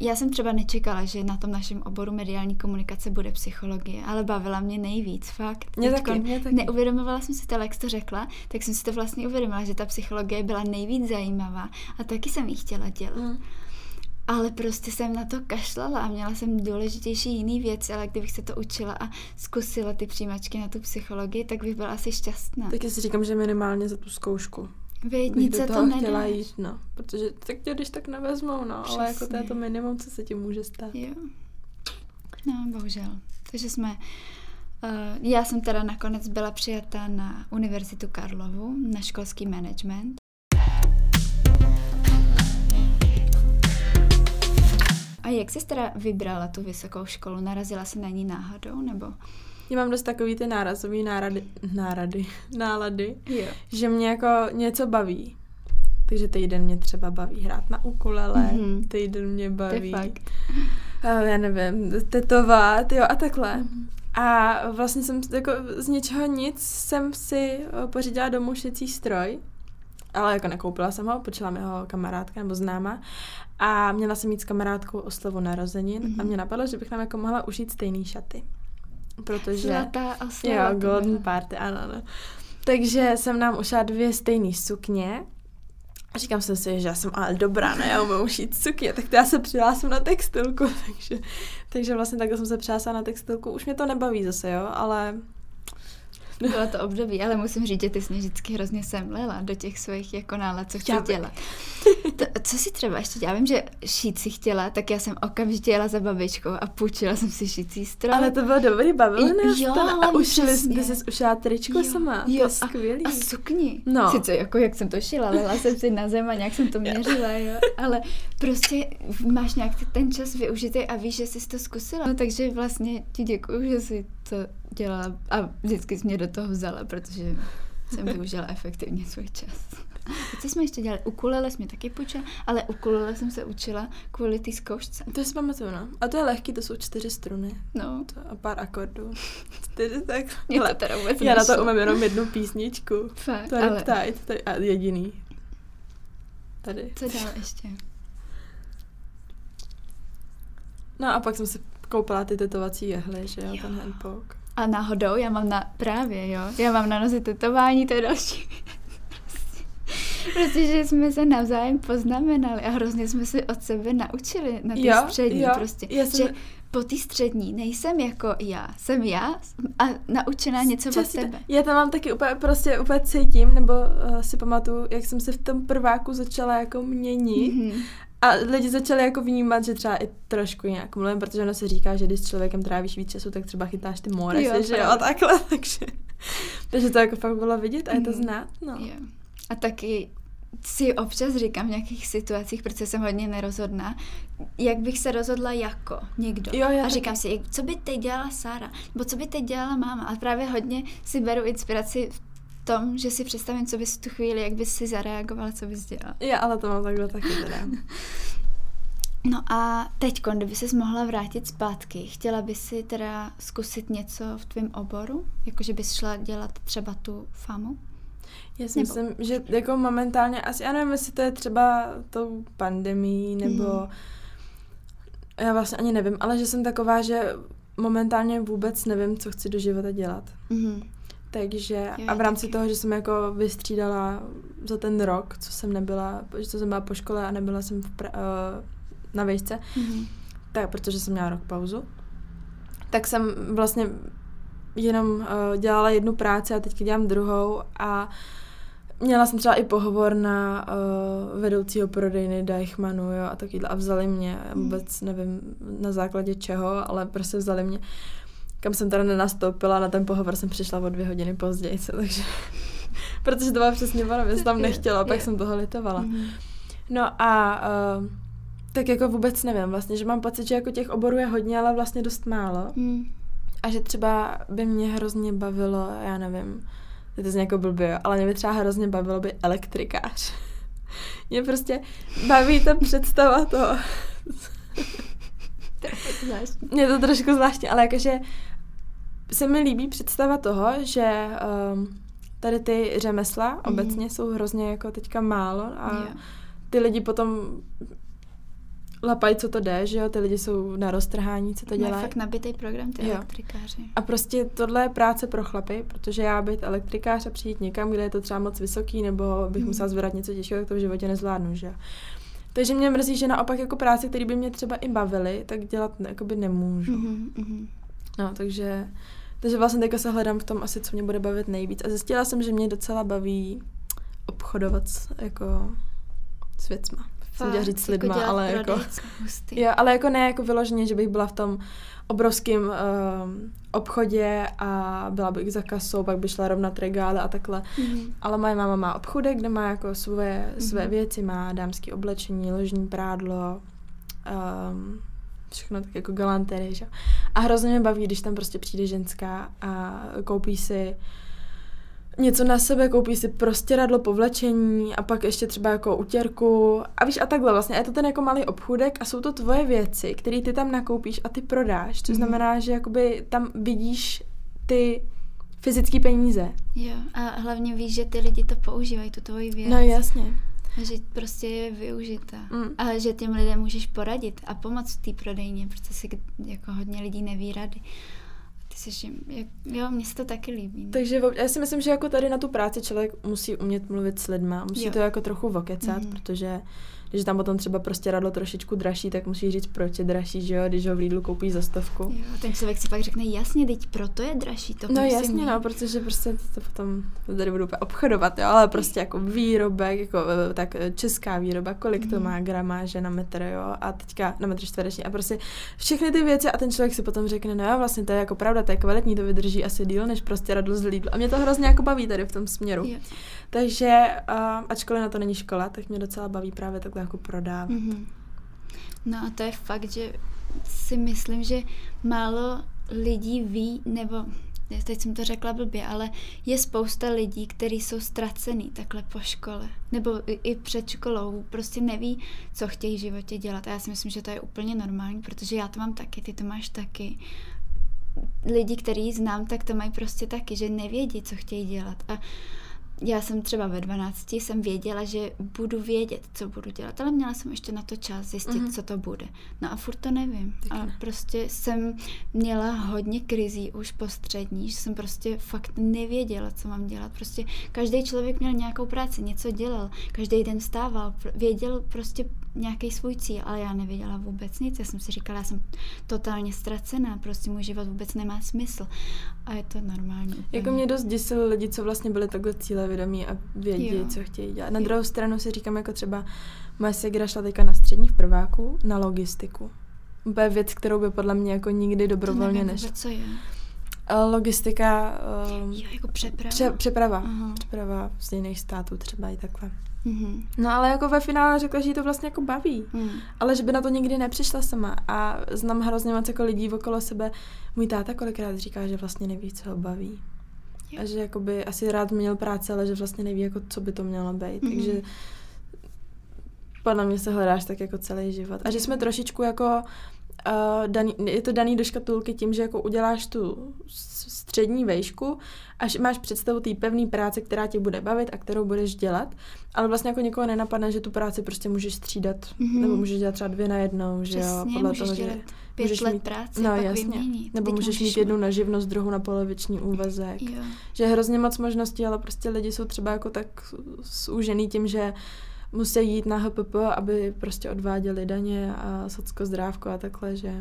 já jsem třeba nečekala, že na tom našem oboru mediální komunikace bude psychologie, ale bavila mě nejvíc, fakt. Mě taky, mě taky. Neuvědomovala jsem si to, jak jsi to řekla, tak jsem si to vlastně uvědomila, že ta psychologie byla nejvíc zajímavá a taky jsem ji chtěla dělat. Mm. Ale prostě jsem na to kašlala a měla jsem důležitější jiný věci, ale kdybych se to učila a zkusila ty přijímačky na tu psychologii, tak bych byla asi šťastná. Tak si říkám, že minimálně za tu zkoušku. Věď, nic se to chtěla jít, no. Protože tak tě když tak nevezmou, no. Přesně. Ale jako to je to minimum, co se ti může stát. Jo. No, bohužel. Takže jsme... Uh, já jsem teda nakonec byla přijata na Univerzitu Karlovu, na školský management. A jak jsi teda vybrala tu vysokou školu? Narazila jsi na ní náhodou, nebo... Já mám dost takový ty nárazový nárady, nárady, nálady, jo. že mě jako něco baví. Takže týden mě třeba baví hrát na ukulele, mm-hmm. týden mě baví, fakt. Uh, já nevím, tetovat, jo a takhle. Mm-hmm. A vlastně jsem jako z něčeho nic jsem si pořídila domů šecí stroj, ale jako nekoupila jsem ho, počala mi ho kamarádka nebo známa a měla jsem mít s kamarádkou oslavu narozenin mm-hmm. a mě napadlo, že bych nám jako mohla užít stejný šaty protože... Zlatá oslava. Jo, golden party, ano, ano. Takže jsem nám ušla dvě stejné sukně a říkám jsem si, že já jsem ale dobrá, ne, já umím ušít sukně, tak to já se přihlásím na textilku, takže, takže vlastně takhle jsem se přihlásila na textilku. Už mě to nebaví zase, jo, ale Bylo to období, ale musím říct, že ty jsi mě vždycky hrozně semlela do těch svých jako nálad, co chci dělat. To, co si třeba ještě dělala? Vím, že šít si chtěla, tak já jsem okamžitě jela za babičkou a půjčila jsem si šící stroj. Ale to bylo dobrý, bavilo nás Jo, to. A ušili ty jsi ušila tričko Jo, sama. jo, to a- skvělý. A sukni. No. Sice jako jak jsem to šila, lehla jsem si na zem a nějak jsem to měřila, jo. Ale prostě máš nějak ten čas využitý a víš, že jsi to zkusila. No, takže vlastně ti děkuju, že jsi to dělala a vždycky jsi mě do toho vzala, protože jsem využila efektivně svůj čas. A co jsme ještě dělali? Ukulele jsme taky půjčila, ale ukulele jsem se učila kvůli té zkoušce. To si pamatuju, no. A to je lehký, to jsou čtyři struny. No, To a pár akordů. Čtyři, tak. mě to teda vůbec já na to nešlo. umím jenom jednu písničku. Fakt, To je ale Riptide, to je a jediný. Tady. co dál ještě? No a pak jsem si koupila ty tetovací jehly, že jo, Jo. ten handpoke. A náhodou, já mám na, právě jo, já mám na noze tetování, to je další Prostě, že jsme se navzájem poznamenali a hrozně jsme si od sebe naučili na té Jo, střední jo, prostě. já jsem- Že po té střední nejsem jako já, jsem já a naučená něco od tebe. Já tam mám taky úplně, prostě úplně cítím, nebo uh, si pamatuju, jak jsem se v tom prváku začala jako měnit Mhm. A lidi začali jako vnímat, že třeba i trošku nějak mluvím, protože ono se říká, že když s člověkem trávíš víc času, tak třeba chytáš ty moresy, Jo, že jo, a takhle, takže, takže to jako fakt bylo vidět a je to Mhm. znát, no. Jo. A taky si občas říkám v nějakých situacích, protože jsem hodně nerozhodná, jak bych se rozhodla jako někdo. Jo, já a taky. říkám si, jak- co by teď dělala Sára, nebo co by teď dělala máma. A právě hodně si beru inspiraci v tom, že si představím, co bys v tu chvíli, jak bys si zareagovala, co bys dělala. Já ale to mám takhle taky teda. No a teď, kdyby ses mohla vrátit zpátky, chtěla bys si teda zkusit něco v tvém oboru? Jakože bys šla dělat třeba tu famu? Já si Nebo- myslím, že jako momentálně, asi já nevím, jestli to je třeba tou pandemí, nebo Mhm. já vlastně ani nevím, ale že jsem taková, že momentálně vůbec nevím, co chci do života dělat. Mhm. Takže a v rámci taky. toho, že jsem jako vystřídala za ten rok, co jsem nebyla, že co jsem byla po škole a nebyla jsem v pra, uh, na vejšce, Mhm. tak protože jsem měla rok pauzu, tak jsem vlastně jenom uh, dělala jednu práci a teďka dělám druhou a měla jsem třeba i pohovor na uh, vedoucího prodejny Deichmanu jo, a takovýhle a vzali mě, já Hmm. vůbec nevím na základě čeho, ale prostě vzali mě kam jsem teda nenastoupila, na ten pohovor jsem přišla o dvě hodiny později, takže protože to bylo přesně ono, se tam Je, nechtěla, pak je. jsem toho litovala. Mhm. No a uh, tak jako vůbec nevím vlastně, že mám pocit, že jako těch oborů je hodně, ale vlastně dost málo. Mhm. A že třeba by mě hrozně bavilo, já nevím, je to zní jako blbě, ale mě by třeba hrozně bavilo by elektrikář. mě prostě baví ta představa toho. Je. Mě to trošku zvláštní, ale jakože se mi líbí představa toho, že um, tady ty řemesla Mhm. obecně jsou hrozně jako teďka málo a Jo. ty lidi potom lapají, co to jde, že jo, ty lidi jsou na roztrhání, co to Mají dělají. fakt nabitý program, ty Jo. elektrikáři. A prostě tohle je práce pro chlapy, protože já být elektrikář a přijít někam, kde je to třeba moc vysoký, nebo bych Hmm. musela zvedat něco těžkého, tak to v životě nezvládnu, že jo. Takže mě mrzí, že naopak jako práce, které by mě třeba i bavily, tak dělat jakoby nemůžu. Mhm, mhm. No, takže, takže vlastně teďka se hledám v tom asi, co mě bude bavit nejvíc. A zjistila jsem, že mě docela baví obchodovat jako s věcma. Jsem chtěla říct s Fakt, lidma, dělat ale jako... Jo, ale jako ne jako vyloženě, že bych byla v tom obrovském um, obchodě a byla bych za kasou, pak by šla rovnat regály a takhle. Mhm. Ale moje máma má obchůdek, kde má jako svoje, své Mhm. věci, má dámské oblečení, ložní prádlo, um, všechno tak jako galanterie, že? A hrozně mě baví, když tam prostě přijde ženská a koupí si něco na sebe, koupí si prostě radlo povlečení a pak ještě třeba jako utěrku a víš a takhle vlastně. A je to ten jako malý obchůdek a jsou to tvoje věci, které ty tam nakoupíš a ty prodáš, což Mhm. znamená, že jakoby tam vidíš ty fyzické peníze. Jo, a hlavně víš, že ty lidi to používají, tu tvoji věc. No jasně. A že prostě je využitá. Mm. A že těm lidem můžeš poradit a pomoct v té prodejně, protože si jako hodně lidí neví rady. Ty jsi, jak, jo, mně se to taky líbí. no. Takže já si myslím, že jako tady na tu práci člověk musí umět mluvit s lidma, musí Jo. to jako trochu vokecat, Mhm. protože Když tam potom třeba prostě radlo trošičku dražší, tak musíš říct, proč je dražší, že jo, když ho v Lidlu koupíš za stovku. Jo, ten člověk si pak řekne, jasně, teď proto je dražší. To no jasně, mít. no, protože prostě to potom tady budu obchodovat, jo, ale prostě jako výrobek, jako eh, tak eh, česká výroba, kolik mm. to mhm. má gramáže na metr, jo, a teďka na metr čtvereční a prostě všechny ty věci a ten člověk si potom řekne, no jo, vlastně to je jako pravda, to je kvalitní, to vydrží asi díl, než prostě radlo z Lidlu. A mě to hrozně jako baví tady v tom směru. Jo. Takže, uh, ačkoliv na to není škola, tak mě docela baví právě takhle jako prodávat. Mm-hmm. No a to je fakt, že si myslím, že málo lidí ví, nebo teď jsem to řekla blbě, ale je spousta lidí, kteří jsou ztracený takhle po škole, nebo i, před školou, prostě neví, co chtějí v životě dělat. A já si myslím, že to je úplně normální, protože já to mám taky, ty to máš taky. Lidi, který znám, tak to mají prostě taky, že nevědí, co chtějí dělat. A já jsem třeba ve 12 jsem věděla, že budu vědět, co budu dělat, ale měla jsem ještě na to čas zjistit, mm-hmm. co to bude. No a furt to nevím. Tak a prostě jsem měla hodně krizí už po střední, že jsem prostě fakt nevěděla, co mám dělat. Prostě každý člověk měl nějakou práci, něco dělal, každý den stával, věděl prostě nějaký svůj cíl, ale já nevěděla vůbec nic. Já jsem si říkala, já jsem totálně ztracená, prostě můj život vůbec nemá smysl. A je to normální. Úplně. Jako mě dost děsilo lidi, co vlastně byli takhle cílevědomí a vědí, jo. co chtějí dělat. Na jo. druhou stranu si říkám, jako třeba moje segra šla teďka na střední v prváku na logistiku. Úplně věc, kterou by podle mě jako nikdy dobrovolně nešla. co je? Logistika. jo, jako přeprava. Pře- přeprava. Aha. Přeprava z jiných států třeba i takhle. Mm-hmm. No ale jako ve finále řekla, že jí to vlastně jako baví. Mm. Ale že by na to nikdy nepřišla sama. A znám hrozně moc jako lidí okolo sebe. Můj táta kolikrát říká, že vlastně neví, co ho baví. Jo. A že jakoby asi rád měl práci, ale že vlastně neví, jako, co by to mělo být. Mm-hmm. Takže podle mě se hledáš tak jako celý život. A že jsme trošičku jako uh, daný, je to daný do škatulky tím, že jako uděláš tu střední vejšku a máš představu té pevné práce, která tě bude bavit a kterou budeš dělat, ale vlastně jako někoho nenapadne, že tu práci prostě můžeš střídat, mm-hmm. nebo můžeš dělat třeba dvě na jednou, že Přesně, jo, podle toho, že pět můžeš let mít, práce, no, pak jasně. vyměnit. Nebo Teď můžeš mít jednu na živnost, druhou na poloviční úvazek. Jo. Že je hrozně moc možností, ale prostě lidi jsou třeba jako tak zúžený tím, že musí jít na HPP, aby prostě odváděli daně a socko zdrávko a takhle, že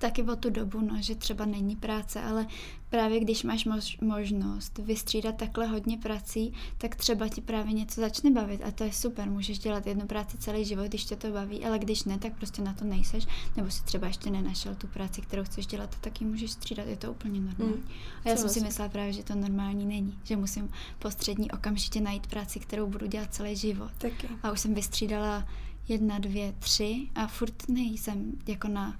taky o tu dobu, no, že třeba není práce, ale právě když máš mož, možnost vystřídat takhle hodně prací, tak třeba ti právě něco začne bavit a to je super, můžeš dělat jednu práci celý život, když tě to baví, ale když ne, tak prostě na to nejseš, nebo si třeba ještě nenašel tu práci, kterou chceš dělat, tak ji můžeš střídat, je to úplně normální. Mm. A já jsem si myslela právě, že to normální není, že musím postřední okamžitě najít práci, kterou budu dělat celý život. Taky. A už jsem vystřídala jedna, dvě, tři a furt nejsem jako na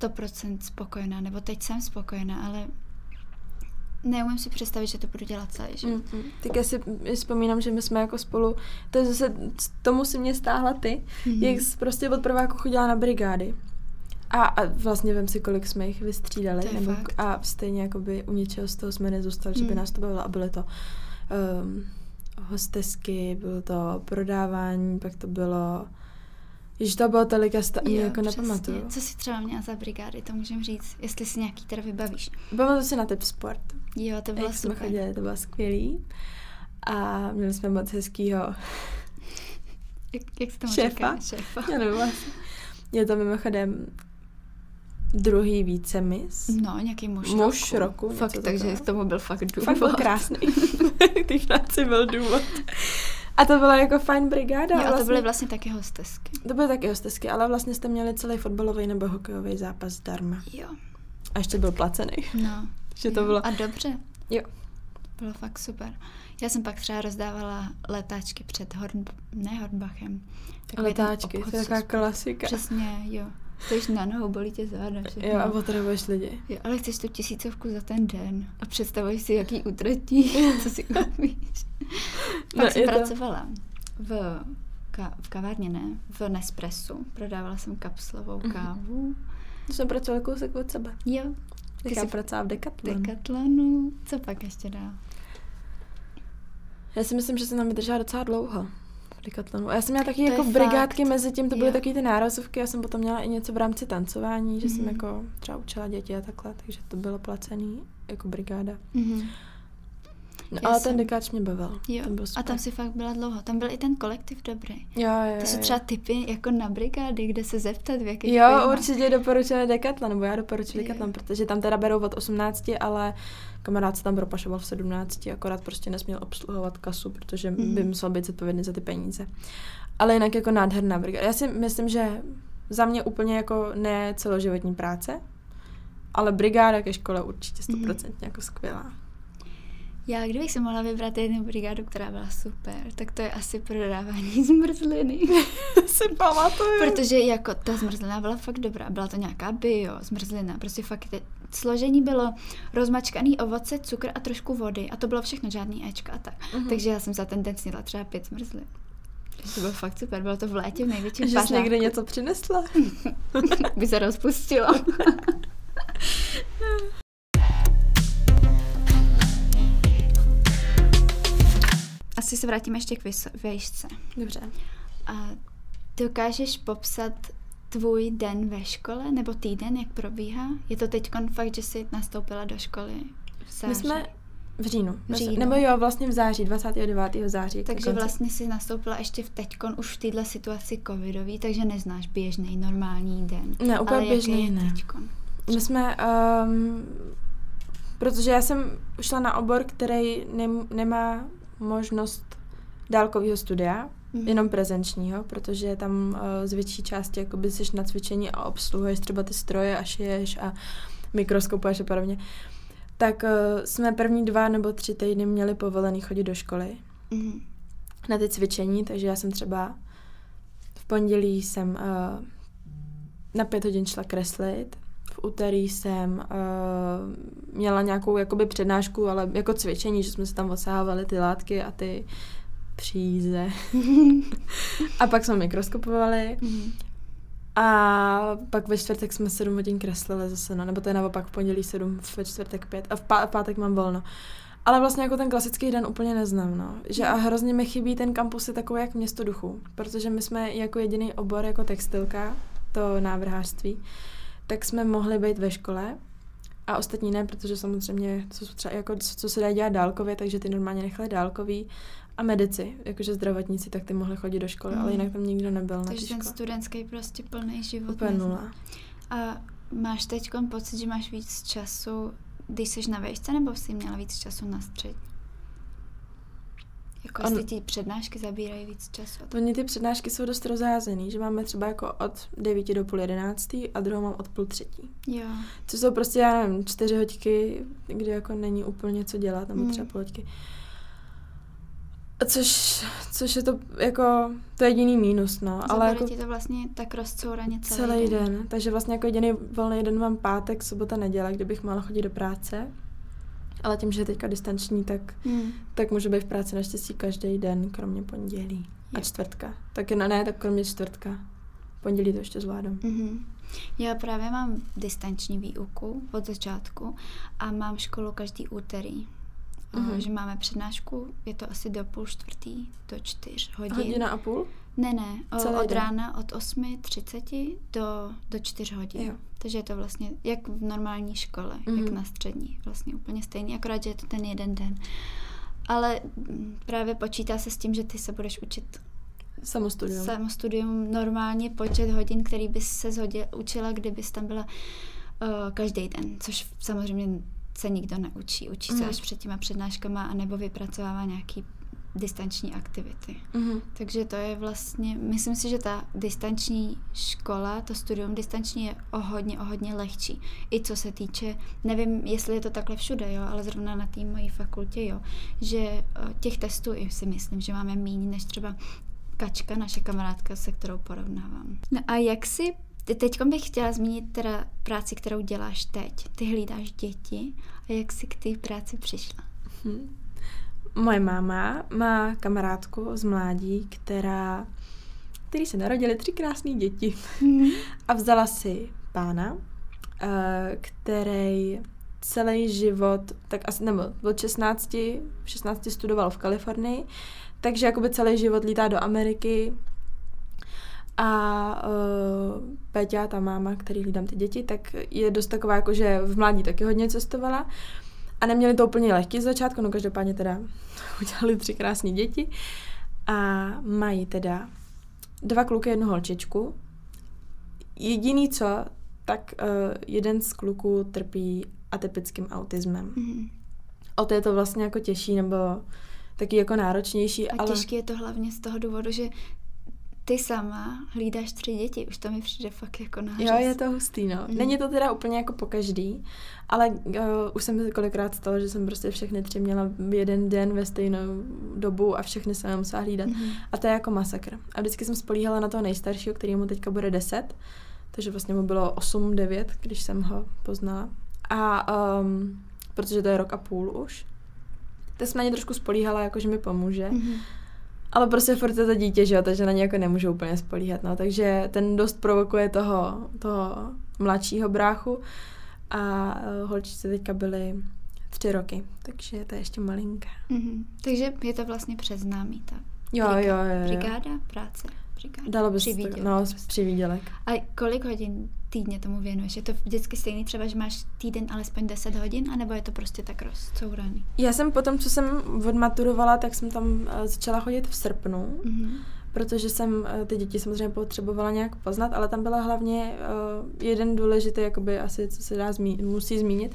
100% spokojená, nebo teď jsem spokojená, ale neumím si představit, že to budu dělat celý život. Mm-hmm. Tak já si vzpomínám, že my jsme jako spolu, to je zase, tomu si mě stáhla ty, mm-hmm. jak jsi prostě od prváku chodila na brigády. A, a vlastně vím si, kolik jsme jich vystřídali. Nebo, a stejně jakoby u něčeho z toho jsme nezůstali, mm. že by mhm. nás to bavilo. A byly to um, hostesky, bylo to prodávání, pak to bylo Ježiš, to bylo tolik, já si to ani jo, jako nepamatuju. Co si třeba měla za brigády, to můžem říct, jestli si nějaký teda vybavíš. Pamatuju si na typ sport. Jo, to bylo Jak super. jsme chodili, to bylo skvělý. A měli jsme moc hezkýho jak, jak se tomu šéfa. říká? Šéfa. Já nevím vlastně. Je to mimochodem druhý více mis. No, nějaký muž, muž roku. roku fakt, takže k tomu byl fakt důvod. Fakt byl krásný. Ty byl důvod. A to byla jako fajn brigáda. Jo, a to vlastně, byly vlastně taky hostesky. To byly taky hostesky, ale vlastně jste měli celý fotbalový nebo hokejový zápas zdarma. Jo. A ještě byl placený. No. že to jo. bylo... A dobře. Jo. Bylo fakt super. Já jsem pak třeba rozdávala letáčky před Horn... ne Hornbachem. Takový letáčky, to je taková klasika. Přesně, jo. Stojíš na nohou, bolí tě záda. Všechno. Jo, a potřebuješ lidi. Jo, ale chceš tu tisícovku za ten den a představuješ si, jaký utratí, co si koupíš. Pak no, jsem pracovala to... v, ka- v kavárně, ne, v Nespressu. Prodávala jsem kapslovou mm-hmm. kávu. To jsem pracovala kousek od sebe. Jo. Ty jsi pracovala v Decathlonu. Decathlonu. Co pak ještě dál? Já si myslím, že se nám vydržela docela dlouho. Decathlonu. A já jsem měla taky to jako brigádky mezi tím, to byly taky ty nárazovky, já jsem potom měla i něco v rámci tancování, že mm-hmm. jsem mhm. jako třeba učila děti a takhle, takže to bylo placený jako brigáda. Mm-hmm. No, ale jsem... ten dekáč mě bavil. Jo. Ten byl a tam si fakt byla dlouho. Tam byl i ten kolektiv dobrý. Jo, jo, To jsou třeba typy jako na brigády, kde se zeptat, v jakých Jo, firmách. určitě doporučujeme Decathlon, nebo já doporučuji Decathlon, protože tam teda berou od 18, ale kamarád se tam propašoval v 17, akorát prostě nesměl obsluhovat kasu, protože mm. by musel být zodpovědný za ty peníze. Ale jinak jako nádherná brigáda. Já si myslím, že za mě úplně jako ne celoživotní práce, ale brigáda ke škole určitě 100% mm. jako skvělá. Já, kdybych si mohla vybrat jednu brigádu, která byla super, tak to je asi prodávání zmrzliny. si pamatuju. Protože jako ta zmrzlina byla fakt dobrá. Byla to nějaká bio zmrzlina. Prostě fakt te, složení bylo rozmačkaný ovoce, cukr a trošku vody. A to bylo všechno, žádný Ečka a tak. Uh-huh. Takže já jsem za ten den sněla třeba pět zmrzlin. To bylo fakt super, bylo to v létě v největším Že jsi někde něco přinesla? By se rozpustilo. Asi se vrátíme ještě k vejšce. Dobře. A dokážeš popsat tvůj den ve škole, nebo týden, jak probíhá? Je to teď fakt, že jsi nastoupila do školy v září? My jsme v říjnu. V říjnu. Nebo jo, vlastně v září, 29. září. Takže konci. vlastně si nastoupila ještě v teďkon už v této situaci covidový, takže neznáš běžný, normální den. Ne, úplně Ale běžný ne. Teďkon? My jsme, um, protože já jsem šla na obor, který ne, nemá možnost dálkového studia, mm-hmm. jenom prezenčního, protože tam uh, z větší části jakoby jsi na cvičení a obsluhuješ třeba ty stroje a šiješ a mikroskopuješ a podobně. Tak uh, jsme první dva nebo tři týdny měli povolený chodit do školy mm-hmm. na ty cvičení, takže já jsem třeba v pondělí jsem uh, na pět hodin šla kreslit, v úterý jsem uh, měla nějakou jakoby přednášku, ale jako cvičení, že jsme se tam osávali ty látky a ty příze. a pak jsme mikroskopovali. Mm. A pak ve čtvrtek jsme sedm hodin kreslili zase, no, nebo to je naopak v pondělí sedm, ve čtvrtek pět a v, pá- v pátek mám volno. Ale vlastně jako ten klasický den úplně neznám, no. Že a hrozně mi chybí ten kampus je takový jak město duchu, protože my jsme jako jediný obor jako textilka, to návrhářství, tak jsme mohli být ve škole a ostatní ne, protože samozřejmě, co, třeba, jako, co, co se dá dělat dálkově, takže ty normálně nechali dálkový a medici, jakože zdravotníci, tak ty mohli chodit do školy, mm. ale jinak tam nikdo nebyl Takže ten studentský prostě plný život. Úplně nula. A máš teď pocit, že máš víc času, když jsi na vejšce, nebo jsi měla víc času na střední? Jako On, jestli ti přednášky zabírají víc času. Oni ty přednášky jsou dost rozházený, že máme třeba jako od 9 do půl jedenáctý a druhou mám od půl třetí. Jo. Což jsou prostě, já nevím, čtyři hoďky, kdy jako není úplně co dělat, nebo hmm. třeba půl hoďky. Což, což je to jako, to jediný mínus, no. Zabere ale jako ti to vlastně tak rozcouraně celý, celý den. den. Takže vlastně jako jediný volný den mám pátek, sobota, neděle, kdybych mohla chodit do práce. Ale tím, že je teďka distanční, tak, hmm. tak může být v práci naštěstí každý den, kromě pondělí je. a čtvrtka. Tak ne, ne, tak kromě čtvrtka. Pondělí to ještě zvládám. Mm-hmm. Já právě mám distanční výuku od začátku a mám školu každý úterý. Mm-hmm. že máme přednášku, je to asi do půl čtvrtý, do čtyř hodin. Hodina a půl? Ne, ne, o, od den. rána od 8.30 do, do 4 hodin. Jo. Takže je to vlastně jak v normální škole, mm-hmm. jak mhm. na střední, vlastně úplně stejný, akorát, že je to ten jeden den. Ale mm, právě počítá se s tím, že ty se budeš učit Samostudium. Samostudium, normálně počet hodin, který bys se zhodil, učila, kdybys tam byla uh, každý den, což samozřejmě se nikdo neučí. Učí mm. se mhm. až před těma přednáškama anebo vypracovává nějaký distanční aktivity. Mm-hmm. Takže to je vlastně, myslím si, že ta distanční škola, to studium distanční je o hodně, o hodně lehčí. I co se týče, nevím, jestli je to takhle všude, jo, ale zrovna na té mojí fakultě, jo, že eh, těch testů si myslím, že máme méně než třeba Kačka, naše kamarádka, se kterou porovnávám. No a jak si Teď bych chtěla zmínit teda práci, kterou děláš teď. Ty hlídáš děti a jak jsi k té práci přišla? Hmm. Moje máma má kamarádku z mládí, která, který se narodili tři krásné děti mm. a vzala si pána, eh, který celý život, tak asi, nebo od 16, 16 studoval v Kalifornii, takže jakoby celý život lítá do Ameriky, a uh, Peťa, ta máma, který hlídám ty děti, tak je dost taková, jako že v mládí taky hodně cestovala. A neměli to úplně lehký z začátku, no každopádně teda udělali tři krásné děti. A mají teda dva kluky, jednu holčičku. Jediný co, tak uh, jeden z kluků trpí atypickým autismem. Mm-hmm. O to je to vlastně jako těžší, nebo taky jako náročnější. A ale... těžký je to hlavně z toho důvodu, že ty sama hlídáš tři děti, už to mi přijde fakt jako nářez. Jo, je to hustý, no. Mm. Není to teda úplně jako po každý, ale uh, už jsem se kolikrát stalo, že jsem prostě všechny tři měla jeden den ve stejnou dobu a všechny jsem musela hlídat. Mm. A to je jako masakr. A vždycky jsem spolíhala na toho nejstaršího, který mu teďka bude 10, takže vlastně mu bylo 8-9, když jsem ho poznala. A um, protože to je rok a půl už, tak jsem na ně trošku spolíhala, jako že mi pomůže. Mm-hmm. Ale prostě furt je to dítě, že jo, takže na ně jako nemůžu úplně spolíhat, no. Takže ten dost provokuje toho, toho mladšího bráchu a uh, holčice teďka byly tři roky, takže to je ještě malinká. Mm-hmm. Takže je to vlastně přeznámý ta jo, brigáda, jo, jo, jo. brigáda práce říká? Dalo by se no, přivídělek. A kolik hodin týdně tomu věnuješ? Je to vždycky stejný, třeba, že máš týden alespoň 10 hodin, anebo je to prostě tak rozcouraný? Já jsem potom, co jsem odmaturovala, tak jsem tam uh, začala chodit v srpnu. Mm-hmm protože jsem uh, ty děti samozřejmě potřebovala nějak poznat, ale tam byla hlavně uh, jeden důležitý, jakoby asi, co se dá zmí- musí zmínit,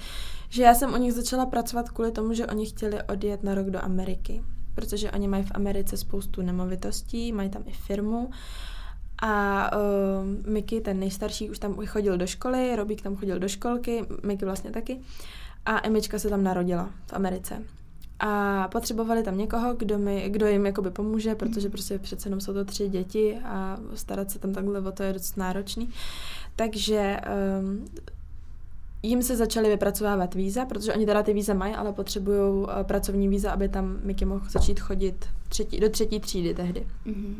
že já jsem o nich začala pracovat kvůli tomu, že oni chtěli odjet na rok do Ameriky protože oni mají v Americe spoustu nemovitostí, mají tam i firmu. A uh, Miky, ten nejstarší, už tam chodil do školy, Robík tam chodil do školky, Miky vlastně taky. A Emička se tam narodila v Americe. A potřebovali tam někoho, kdo, mi, kdo jim jakoby pomůže, protože prostě přece jenom jsou to tři děti a starat se tam takhle o to je dost náročný. Takže um, jim se začaly vypracovávat víza, protože oni teda ty víza mají, ale potřebují uh, pracovní víza, aby tam Mickey mohl začít chodit třetí, do třetí třídy tehdy. Mm-hmm.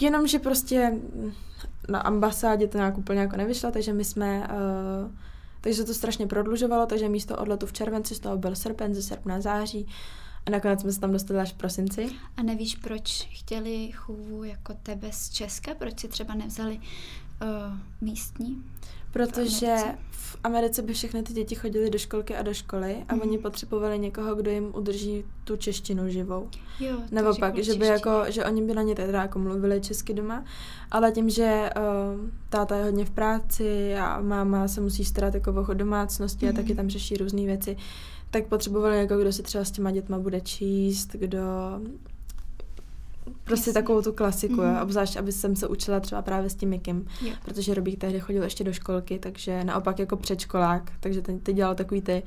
Jenomže prostě na ambasádě to nějak úplně jako nevyšlo, takže my jsme, uh, takže se to strašně prodlužovalo, takže místo odletu v červenci z toho byl srpen, ze srpna září a nakonec jsme se tam dostali až v prosinci. A nevíš, proč chtěli chůvu jako tebe z Česka? Proč si třeba nevzali uh, místní? Protože v Americe by všechny ty děti chodily do školky a do školy a mm. oni potřebovali někoho, kdo jim udrží tu češtinu živou. Jo, Nebo pak, že by jako, že oni by na ně teda jako mluvili česky doma, ale tím, že uh, táta je hodně v práci a máma se musí starat jako o domácnosti mm. a taky tam řeší různé věci, tak potřebovali někoho, kdo si třeba s těma dětma bude číst, kdo Prostě takovou tu klasiku, mm-hmm. jo, obzvlášť, aby jsem se učila třeba právě s tím Mikim, yeah. protože Robík tehdy chodil ještě do školky, takže naopak jako předškolák, takže ten, ty dělal takový ty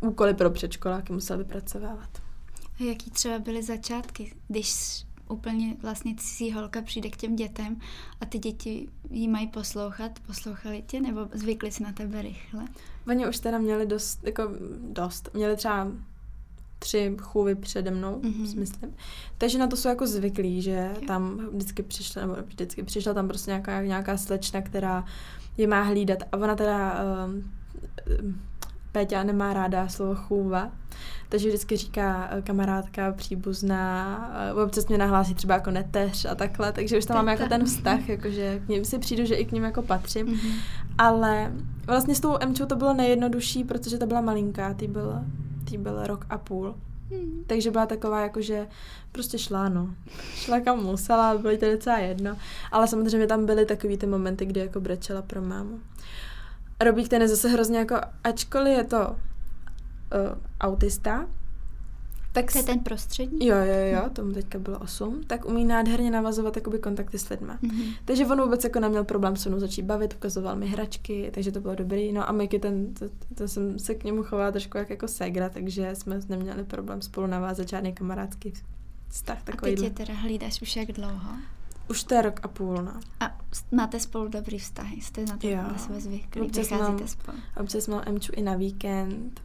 úkoly pro předškoláky, musel vypracovávat. A jaký třeba byly začátky, když úplně vlastně cizí holka přijde k těm dětem a ty děti jí mají poslouchat, poslouchali tě nebo zvykli si na tebe rychle? Oni už teda měli dost, jako dost, měli třeba tři chůvy přede mnou, mm-hmm. myslím. Takže na to jsou jako zvyklí, že jo. tam vždycky přišla, nebo vždycky přišla tam prostě nějaká, nějaká slečna, která je má hlídat a ona teda uh, Péťa nemá ráda slovo chůva, takže vždycky říká eh, kamarádka, příbuzná, uh, občas mě nahlásí třeba jako neteř a takhle, takže už tam máme jako ten vztah, jakože k ním si přijdu, že i k ním jako patřím, mm-hmm. ale vlastně s tou Emčou to bylo nejjednodušší, protože to byla malinká, ty byla tý byl rok a půl. Hmm. Takže byla taková jako, že prostě šla, no. Šla kam musela, byly to docela jedno. Ale samozřejmě tam byly takový ty momenty, kdy jako brečela pro mámu. Robík ten je zase hrozně jako, ačkoliv je to uh, autista, tak to je ten prostřední? Jo, jo, jo, tomu teďka bylo 8, tak umí nádherně navazovat jakoby kontakty s lidmi. Mm-hmm. Takže on vůbec jako neměl problém se mnou začít bavit, ukazoval mi hračky, takže to bylo dobrý. No a Miky, ten, to, to, jsem se k němu chovala trošku jak jako segra, takže jsme neměli problém spolu navázat žádný kamarádský vztah. Takový. A teď je teda hlídáš už jak dlouho? Už to je rok a půl, no. A máte spolu dobrý vztahy? Jste na to na sebe zvyklí? Občas mám, spolu? Občas mám Emču i na víkend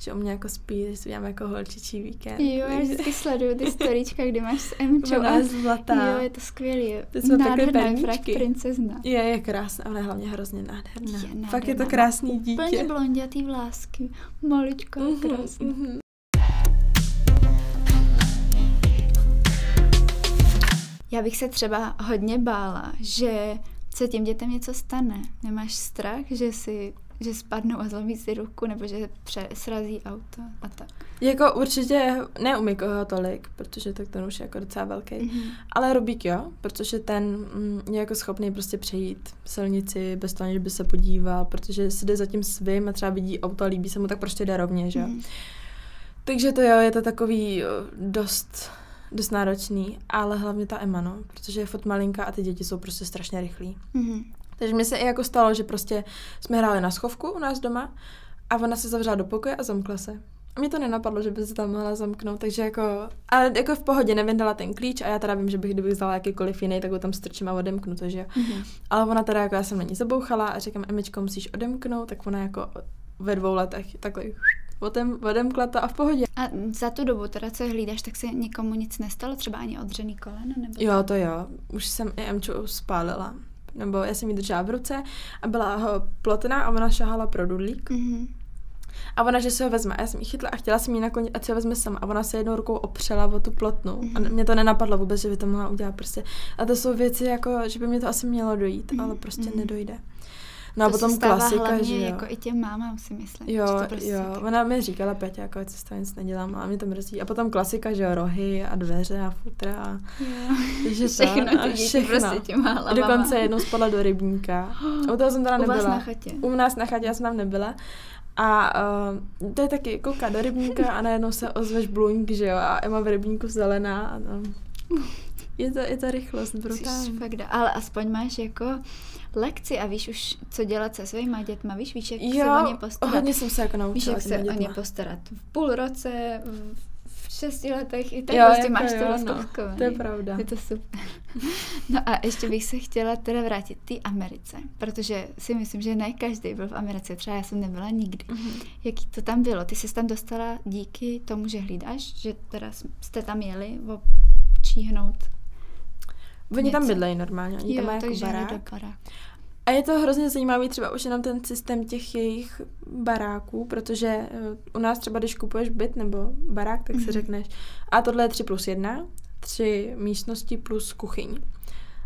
že u mě jako spí, že si uděláme jako holčičí víkend. Jo, já vždycky sleduju ty storíčka, kdy máš s Emčou. Ona je zlatá. Jo, je to skvělý. To jsou takové perničky. princezna. Je, je krásná, ona je hlavně hrozně nádherná. Je nádherná. Fakt je to krásný dítě. Úplně blondětý vlásky, maličko, uh-huh, krásná. Uh-huh. Já bych se třeba hodně bála, že se tím dětem něco stane. Nemáš strach, že si že spadnou a zlomí si ruku, nebo že pře- srazí auto a tak. Jako určitě ne u Mikoho tolik, protože tak ten už je jako docela velký. Mm-hmm. Ale Rubík jo, protože ten mm, je jako schopný prostě přejít silnici bez toho, že by se podíval, protože si jde za tím svým a třeba vidí auto a líbí se mu, tak prostě jde rovně, že mm-hmm. Takže to jo, je to takový dost, dost náročný, ale hlavně ta Emma, no, protože je fot malinká a ty děti jsou prostě strašně rychlí. Mm-hmm. Takže mi se i jako stalo, že prostě jsme hráli na schovku u nás doma a ona se zavřela do pokoje a zamkla se. A mě to nenapadlo, že by se tam mohla zamknout, takže jako, ale jako v pohodě nevyndala ten klíč a já teda vím, že bych kdybych vzala jakýkoliv jiný, tak ho tam strčím a odemknu to, že jo. Mm-hmm. Ale ona teda jako já jsem na ní zabouchala a říkám, Emičko, musíš odemknout, tak ona jako ve dvou letech takhle odem, odemkla to a v pohodě. A za tu dobu teda, co hlídáš, tak se nikomu nic nestalo? Třeba ani odřený koleno? Nebo jo, to jo. Už jsem i Emču spálila nebo já jsem ji držela v ruce a byla ho plotná a ona šahala pro dudlík. Mm-hmm. A ona, že se ho vezme. A já jsem ji chytla a chtěla jsem ji nakonec, ať se ho vezme sama. A ona se jednou rukou opřela o tu plotnu. Mm-hmm. A mhm. mě to nenapadlo vůbec, že by to mohla udělat prostě. A to jsou věci, jako, že by mě to asi mělo dojít, mm-hmm. ale prostě mm-hmm. nedojde. No a potom se klasika, že jo. jako i těm mámám si myslím. Jo, to prostě jo. Taky... Ona mi říkala, Peťa, jako ať se nic nedělám, a mě to mrzí. A potom klasika, že jo, rohy a dveře a futra. A... Jo. všechno, to, ty všechno. prostě těma hlavama. Dokonce jednou spadla do rybníka. U toho jsem teda nebyla. U vás na chatě. U nás na chatě, já jsem tam nebyla. A uh, to je taky kouká do rybníka a najednou se ozveš blůňk, že jo, a Emma v rybníku zelená. A, um, je to, je to rychlost, brutální. Ale aspoň máš jako lekci a víš už, co dělat se svýma dětma, víš, víš, jak jo, se o ně postarat. hodně jsem se jako naučila Víš, jak se dětma. o ně postarat v půl roce, v šesti letech, i tak jo, prostě jako máš jo, to no, To je pravda. Je to super. No a ještě bych se chtěla teda vrátit té Americe, protože si myslím, že ne každý byl v Americe, třeba já jsem nebyla nikdy. Mm-hmm. Jaký to tam bylo? Ty jsi tam dostala díky tomu, že hlídáš, že teda jste tam jeli číhnout Oni něco. tam bydlejí normálně, oni jo, tam mají jako barák. barák. A je to hrozně zajímavý třeba už jenom ten systém těch jejich baráků, protože eh, u nás třeba, když kupuješ byt nebo barák, tak mm-hmm. si mhm. řekneš, a tohle je 3 plus 1, tři místnosti plus kuchyň.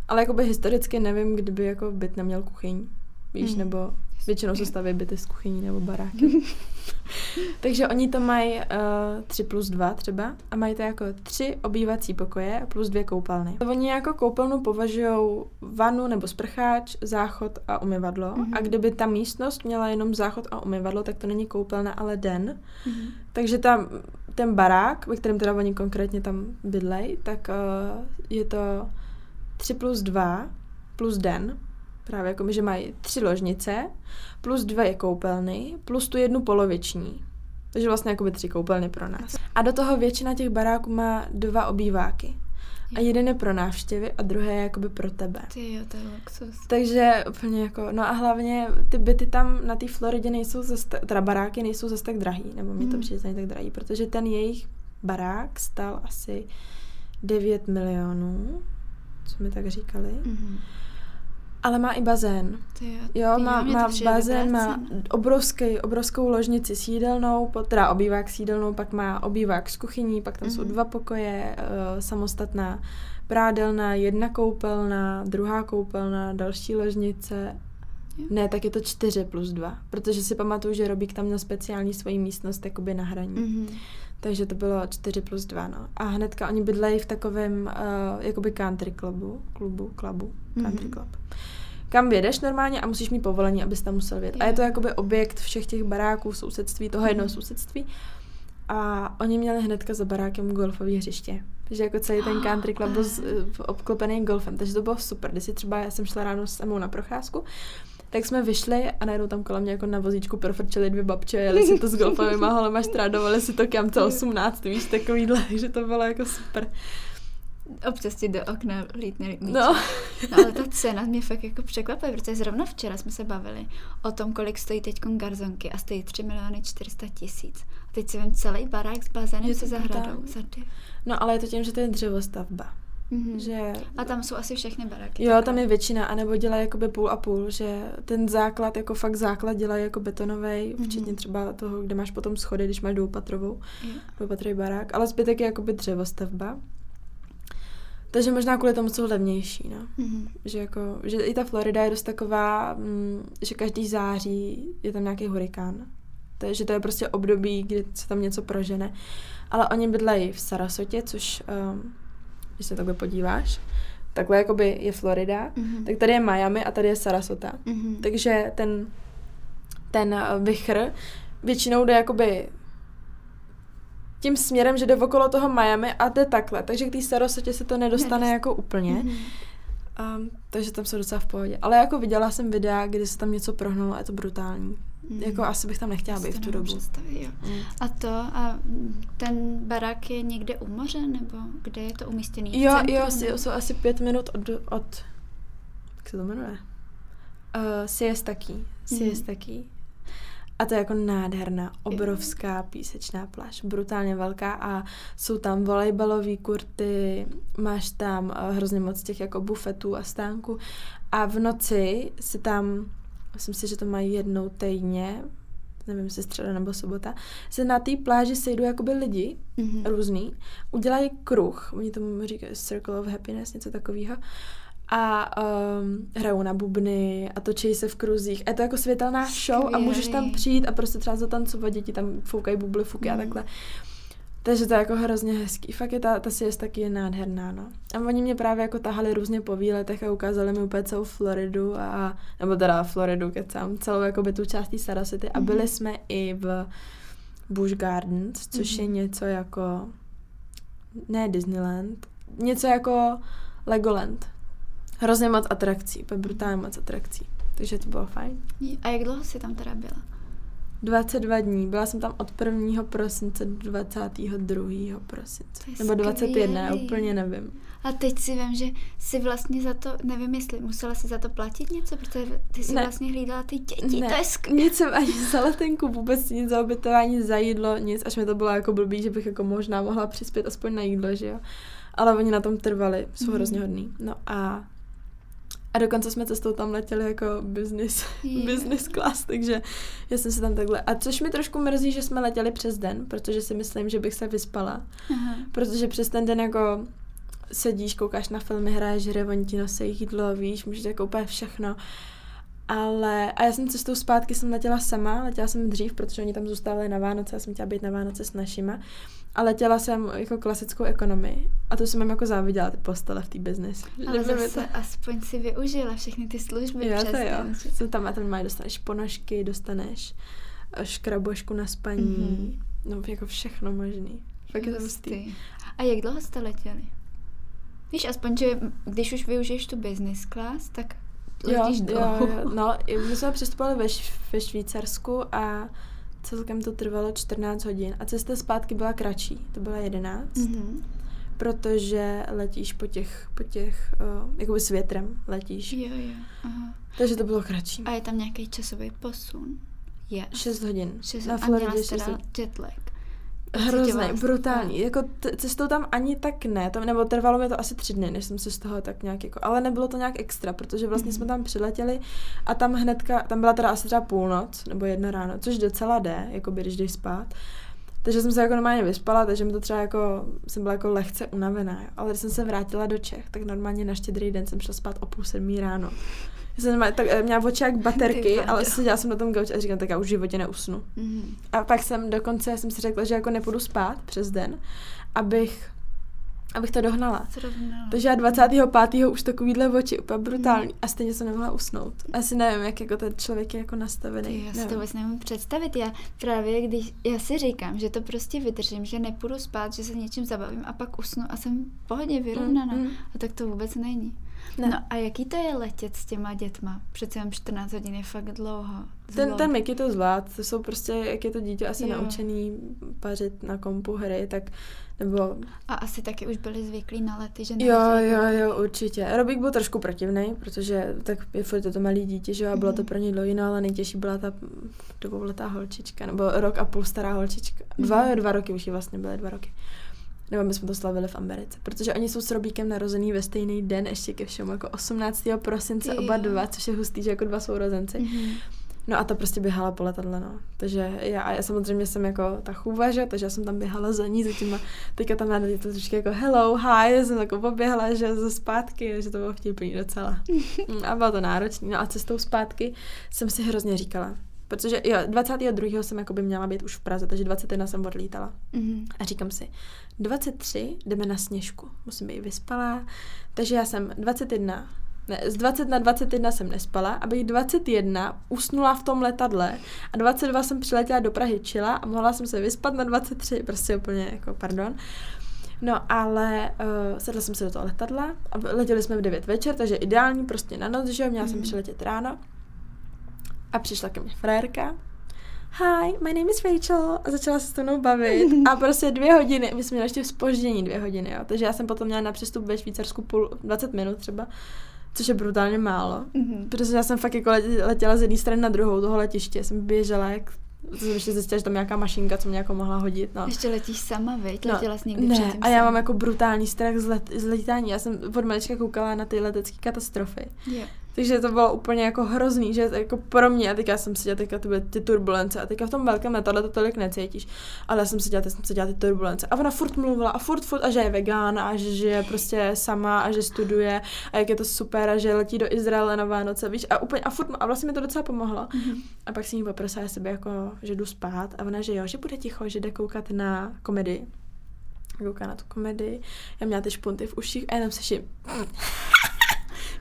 Ale jakoby historicky nevím, kdyby jako byt neměl kuchyň, víš, mm. nebo Většinou se staví byty z kuchyní nebo baráky. Takže oni to mají uh, eh, 3 plus 2 třeba a mají to jako tři obývací pokoje plus dvě koupelny. Oni jako koupelnu považují vanu nebo sprcháč, záchod a umyvadlo. Mm-hmm. A kdyby ta místnost měla jenom záchod a umyvadlo, tak to není koupelna, ale den. Mm-hmm. Takže tam ten barák, ve kterém teda oni konkrétně tam bydlej, tak uh, je to 3 plus 2 plus den Právě jako my, že mají tři ložnice, plus dvě koupelny, plus tu jednu poloviční. Takže vlastně jako by tři koupelny pro nás. A do toho většina těch baráků má dva obýváky. A jeden je pro návštěvy a druhé je jakoby pro tebe. Ty jo, to je luxus. Takže úplně jako, no a hlavně ty byty tam na té Floridě nejsou zase, teda baráky nejsou zase tak drahý, nebo mi to hmm. přijde tak drahý, protože ten jejich barák stal asi 9 milionů, co mi tak říkali. Mm-hmm. Ale má i bazén. Ty, jo, má, má bazén, má obrovský, obrovskou ložnici s jídelnou, teda obývák s jídelnou, pak má obývák s kuchyní, pak tam mm-hmm. jsou mhm. dva pokoje, uh, samostatná prádelna, jedna koupelna, druhá koupelna, další ložnice. Jo. Ne, tak je to čtyři plus dva, protože si pamatuju, že Robík tam měl speciální svoji místnost jakoby na hraní. Mm-hmm. Takže to bylo 4 plus 2, no. A hnedka oni bydlejí v takovém uh, jakoby country clubu, klubu, klubu, country mm-hmm. club. Kam jedeš normálně a musíš mít povolení, abys tam musel vědět. A je to jakoby objekt všech těch baráků, sousedství, toho mm-hmm. jednoho sousedství. A oni měli hnedka za barákem golfové hřiště. Takže jako celý ten country club byl obklopený golfem. Takže to bylo super. Když si třeba, já jsem šla ráno s Emou na procházku tak jsme vyšli a najednou tam kolem mě jako na vozíčku profrčeli dvě babče, jeli si to s golfovými holema, strádovali si to kamce 18, víš, takovýhle, že to bylo jako super. Občas ti do okna lítne No. no. ale ta cena mě fakt jako překvapuje, protože zrovna včera jsme se bavili o tom, kolik stojí teď garzonky a stojí 3 miliony 400 tisíc. A teď si vím celý barák s bazénem se zahradou. No ale je to tím, že to je dřevostavba. Mm-hmm. Že... A tam jsou asi všechny baráky. Jo, tam je většina, anebo dělají jakoby půl a půl, že ten základ, jako fakt základ dělají jako betonový, mm-hmm. včetně třeba toho, kde máš potom schody, když máš dvoupatrovou, yeah. dvoupatrový barák, ale zbytek je jakoby dřevostavba. Takže možná kvůli tomu jsou levnější, no. Mm-hmm. Že, jako, že i ta Florida je dost taková, mm, že každý září je tam nějaký hurikán. Takže to je prostě období, kdy se tam něco prožene. Ale oni bydlejí v Sarasotě, což, um, když se takhle podíváš, takhle jakoby je Florida, mm-hmm. tak tady je Miami a tady je Sarasota. Mm-hmm. Takže ten, ten uh, vychr většinou jde jakoby tím směrem, že jde okolo toho Miami a jde takhle. Takže k té Sarasotě se to nedostane Nedostane. jako úplně. Mm-hmm. Um, takže tam jsou docela v pohodě. Ale jako viděla jsem videa, kdy se tam něco prohnulo a je to brutální. Mm. Jako asi bych tam nechtěla být v tu dobu. jo. Mm. A to, a ten barák je někde u moře, nebo kde je to umístěný? Jo, centru, jo, nebo? jsou asi pět minut od, od jak se to jmenuje? Uh, Siestaký. Siestaký. Mm. A to je jako nádherná, obrovská písečná pláž, brutálně velká a jsou tam volejbalové kurty, máš tam uh, hrozně moc těch jako bufetů a stánků a v noci si tam myslím si, že to mají jednou týdně, nevím, jestli středa nebo sobota, se na té pláži sejdou jakoby lidi mm-hmm. různý, udělají kruh, oni tomu říkají Circle of Happiness, něco takového, a um, hrajou na bubny a točí se v kruzích. A je to jako světelná show Skvělý. a můžeš tam přijít a prostě třeba zatancovat, děti tam foukají bubly, fuky mm. a mhm. takhle. Takže to je jako hrozně hezký. Fakt je ta, ta siesta taky je nádherná, no. A oni mě právě jako tahali různě po výletech a ukázali mi úplně celou Floridu a, nebo teda Floridu, kecám, celou jako by tu částí Sarasity mm-hmm. a byli mhm. jsme i v Busch Gardens, což mm-hmm. je mhm. něco jako, ne Disneyland, něco jako Legoland. Hrozně moc atrakcí, brutálně moc atrakcí. Takže to bylo fajn. A jak dlouho jsi tam teda byla? 22 dní. Byla jsem tam od 1. prosince do 22. prosince. Nebo 21, já úplně nevím. A teď si vím, že si vlastně za to, nevím jestli musela si za to platit něco, protože ty si ne. vlastně hlídala ty děti, ne. to je skvělé. Nic jsem ani za letenku, vůbec nic za obytování, za jídlo, nic, až mi to bylo jako blbý, že bych jako možná mohla přispět aspoň na jídlo, že jo. Ale oni na tom trvali, jsou mm. hrozně hodný. No a a dokonce jsme cestou tam letěli jako business, yeah. business class, takže já jsem se tam takhle... A což mi trošku mrzí, že jsme letěli přes den, protože si myslím, že bych se vyspala. Aha. Protože přes ten den jako sedíš, koukáš na filmy, hraješ hry, oni ti nosí jídlo, víš, můžeš jako úplně všechno. Ale, a já jsem cestou zpátky jsem letěla sama, letěla jsem dřív, protože oni tam zůstávali na Vánoce, já jsem chtěla být na Vánoce s našima. A letěla jsem jako klasickou ekonomii. A to jsem jim jako záviděla, ty postele v té business. Ale zase to... aspoň si využila všechny ty služby jo, přes to jo. Jsem tam a tam mají, dostaneš ponožky, dostaneš eh, škrabošku na spaní, mm-hmm. no jako všechno možný. Fakt je to hustý. A jak dlouho jste letěli? Víš, aspoň, že když už využiješ tu business class, tak letíš jo, dlouho. Jo, jo. No, my jsme přistupovali ve, ve Švýcarsku a celkem to trvalo 14 hodin a cesta zpátky byla kratší, to byla 11, mm-hmm. protože letíš po těch, po těch, uh, jakoby s větrem letíš. Jo, jo. Aha. Takže to bylo kratší. A je tam nějaký časový posun? Je. 6 hodin. 6 Na Floridě a měla 6 hodin. jetlag. Hrozný, brutální. Jako t- cestou tam ani tak ne, to, nebo trvalo mi to asi tři dny, než jsem se z toho tak nějak jako, ale nebylo to nějak extra, protože vlastně mm-hmm. jsme tam přiletěli a tam hnedka, tam byla teda asi třeba půlnoc nebo jedna ráno, což docela jde, jako by když jdeš spát. Takže jsem se jako normálně vyspala, takže mi to třeba jako, jsem byla jako lehce unavená. Ale když jsem se vrátila do Čech, tak normálně na štědrý den jsem šla spát o půl sedmí ráno jsem tak, eh, měla oči jak baterky, ale seděla jsem na tom gauči a říkám, tak já už v životě neusnu. Mm-hmm. A pak jsem dokonce jsem si řekla, že jako nepůjdu spát přes den, abych abych to dohnala. Takže já 25. už takovýhle oči, úplně brutální. Mm. A stejně jsem nemohla usnout. Asi nevím, jak jako ten člověk je jako nastavený. Já si to vůbec nemůžu představit. Já právě, když já si říkám, že to prostě vydržím, že nepůjdu spát, že se něčím zabavím a pak usnu a jsem v pohodě vyrovnaná. Mm, mm. A tak to vůbec není. Ne. No a jaký to je letět s těma dětma? Přece jen 14 hodin je fakt dlouho. Ten, ten Mickey to zvlád, to jsou prostě, jak je to dítě asi jo. naučený pařit na kompu hry, tak nebo... A asi taky už byli zvyklí na lety, že Jo, jo, jo, určitě. Robík byl trošku protivný, protože tak je furt to malý dítě, že jo, a bylo to mhm. pro něj dlouho, ale nejtěžší byla ta dvouletá holčička, nebo rok a půl stará holčička. Dva, mm. dva roky už ji vlastně byly, dva roky. Nebo my jsme to slavili v Americe, protože oni jsou s Robíkem narozený ve stejný den, ještě ke všemu, jako 18. prosince oba dva, což je hustý, že jako dva sourozenci. Mm-hmm. No a ta prostě běhala po letadle, no. Takže já, a já samozřejmě jsem jako ta chůva, že? takže já jsem tam běhala za ní, za těma, teďka tam já to trošku jako hello, hi, já jsem jako poběhla, že ze zpátky, že to bylo vtipný docela. a bylo to náročné. No a cestou zpátky jsem si hrozně říkala, Protože jo, 22. jsem jako by měla být už v Praze, takže 21 jsem odlítala. Mm-hmm. A říkám si, 23 jdeme na sněžku, musím být vyspalá. Takže já jsem 21, ne, z 20 na 21 jsem nespala, abych 21 usnula v tom letadle a 22 jsem přiletěla do Prahy čila a mohla jsem se vyspat na 23, prostě úplně jako pardon. No ale uh, sedla jsem se do toho letadla a letěli jsme v 9 večer, takže ideální prostě na noc, že jo, měla mm. jsem mhm. přiletět ráno. A přišla ke mně frérka. Hi, my name is Rachel. A začala se s mnou bavit. A prostě dvě hodiny, my jsme měli ještě spoždění dvě hodiny, jo. Takže já jsem potom měla na přestup ve Švýcarsku půl, 20 minut třeba což je brutálně málo. Mm-hmm. Protože já jsem fakt jako letěla z jedné strany na druhou toho letiště, jsem běžela jak jsem ještě zjistila, že tam nějaká mašinka, co mě jako mohla hodit. No. Ještě letíš sama, veď? No, Letěla jsi někdy ne, předtím a já mám jako brutální strach z, let, z letání. Já jsem od malička koukala na ty letecké katastrofy. Yeah. Takže to bylo úplně jako hrozný, že jako pro mě, a teďka jsem si dělala teďka ty, ty turbulence a teďka v tom velkém letadle to tolik necítíš, ale já jsem si dělala, jsem si dělala ty turbulence a ona furt mluvila a furt, furt a že je vegán a že, že je prostě sama a že studuje a jak je to super a že letí do Izraele na Vánoce, víš, a úplně a furt, a vlastně mi to docela pomohlo. Mm-hmm. A pak si jí poprosila sebe jako, že jdu spát a ona, že jo, že bude ticho, že jde koukat na komedii kouká na tu komedii, já měla ty špunty v uších a jenom slyším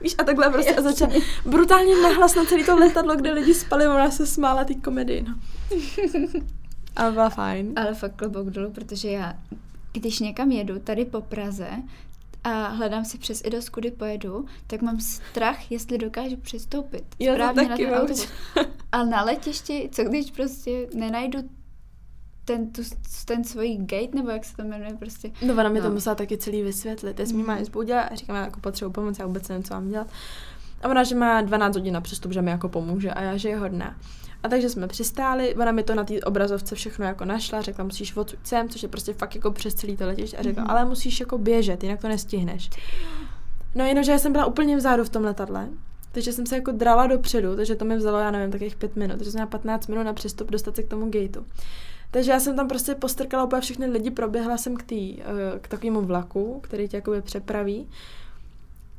Víš, a takhle prostě a začala brutálně nahlas na celý to letadlo, kde lidi spali, ona se smála ty komedii, no. A byla fajn. Ale fakt klobouk dolů, protože já, když někam jedu tady po Praze, a hledám si přes i do kudy pojedu, tak mám strach, jestli dokážu přistoupit. Já to taky na ten autobus. Ale na letišti, co když prostě nenajdu ten, tu, ten svůj gate, nebo jak se to jmenuje prostě. No ona mi no. to musela taky celý vysvětlit. Já jsem mm. má zbudila a říkám, já jako potřebuji pomoc, já vůbec nevím, co mám dělat. A ona, že má 12 hodin na přestup, že mi jako pomůže a já, že je hodná. A takže jsme přistáli, ona mi to na té obrazovce všechno jako našla, řekla, musíš odsud sem, což je prostě fakt jako přes celý to letiště a řekla, mm. ale musíš jako běžet, jinak to nestihneš. No jenomže já jsem byla úplně vzadu v tom letadle, takže jsem se jako drala dopředu, takže to mi vzalo, já nevím, takových pět minut, takže jsem měla 15 minut na přestup dostat se k tomu gateu. Takže já jsem tam prostě postrkala úplně všechny lidi, proběhla jsem k, tý, eh, k takovému vlaku, který tě jakoby přepraví.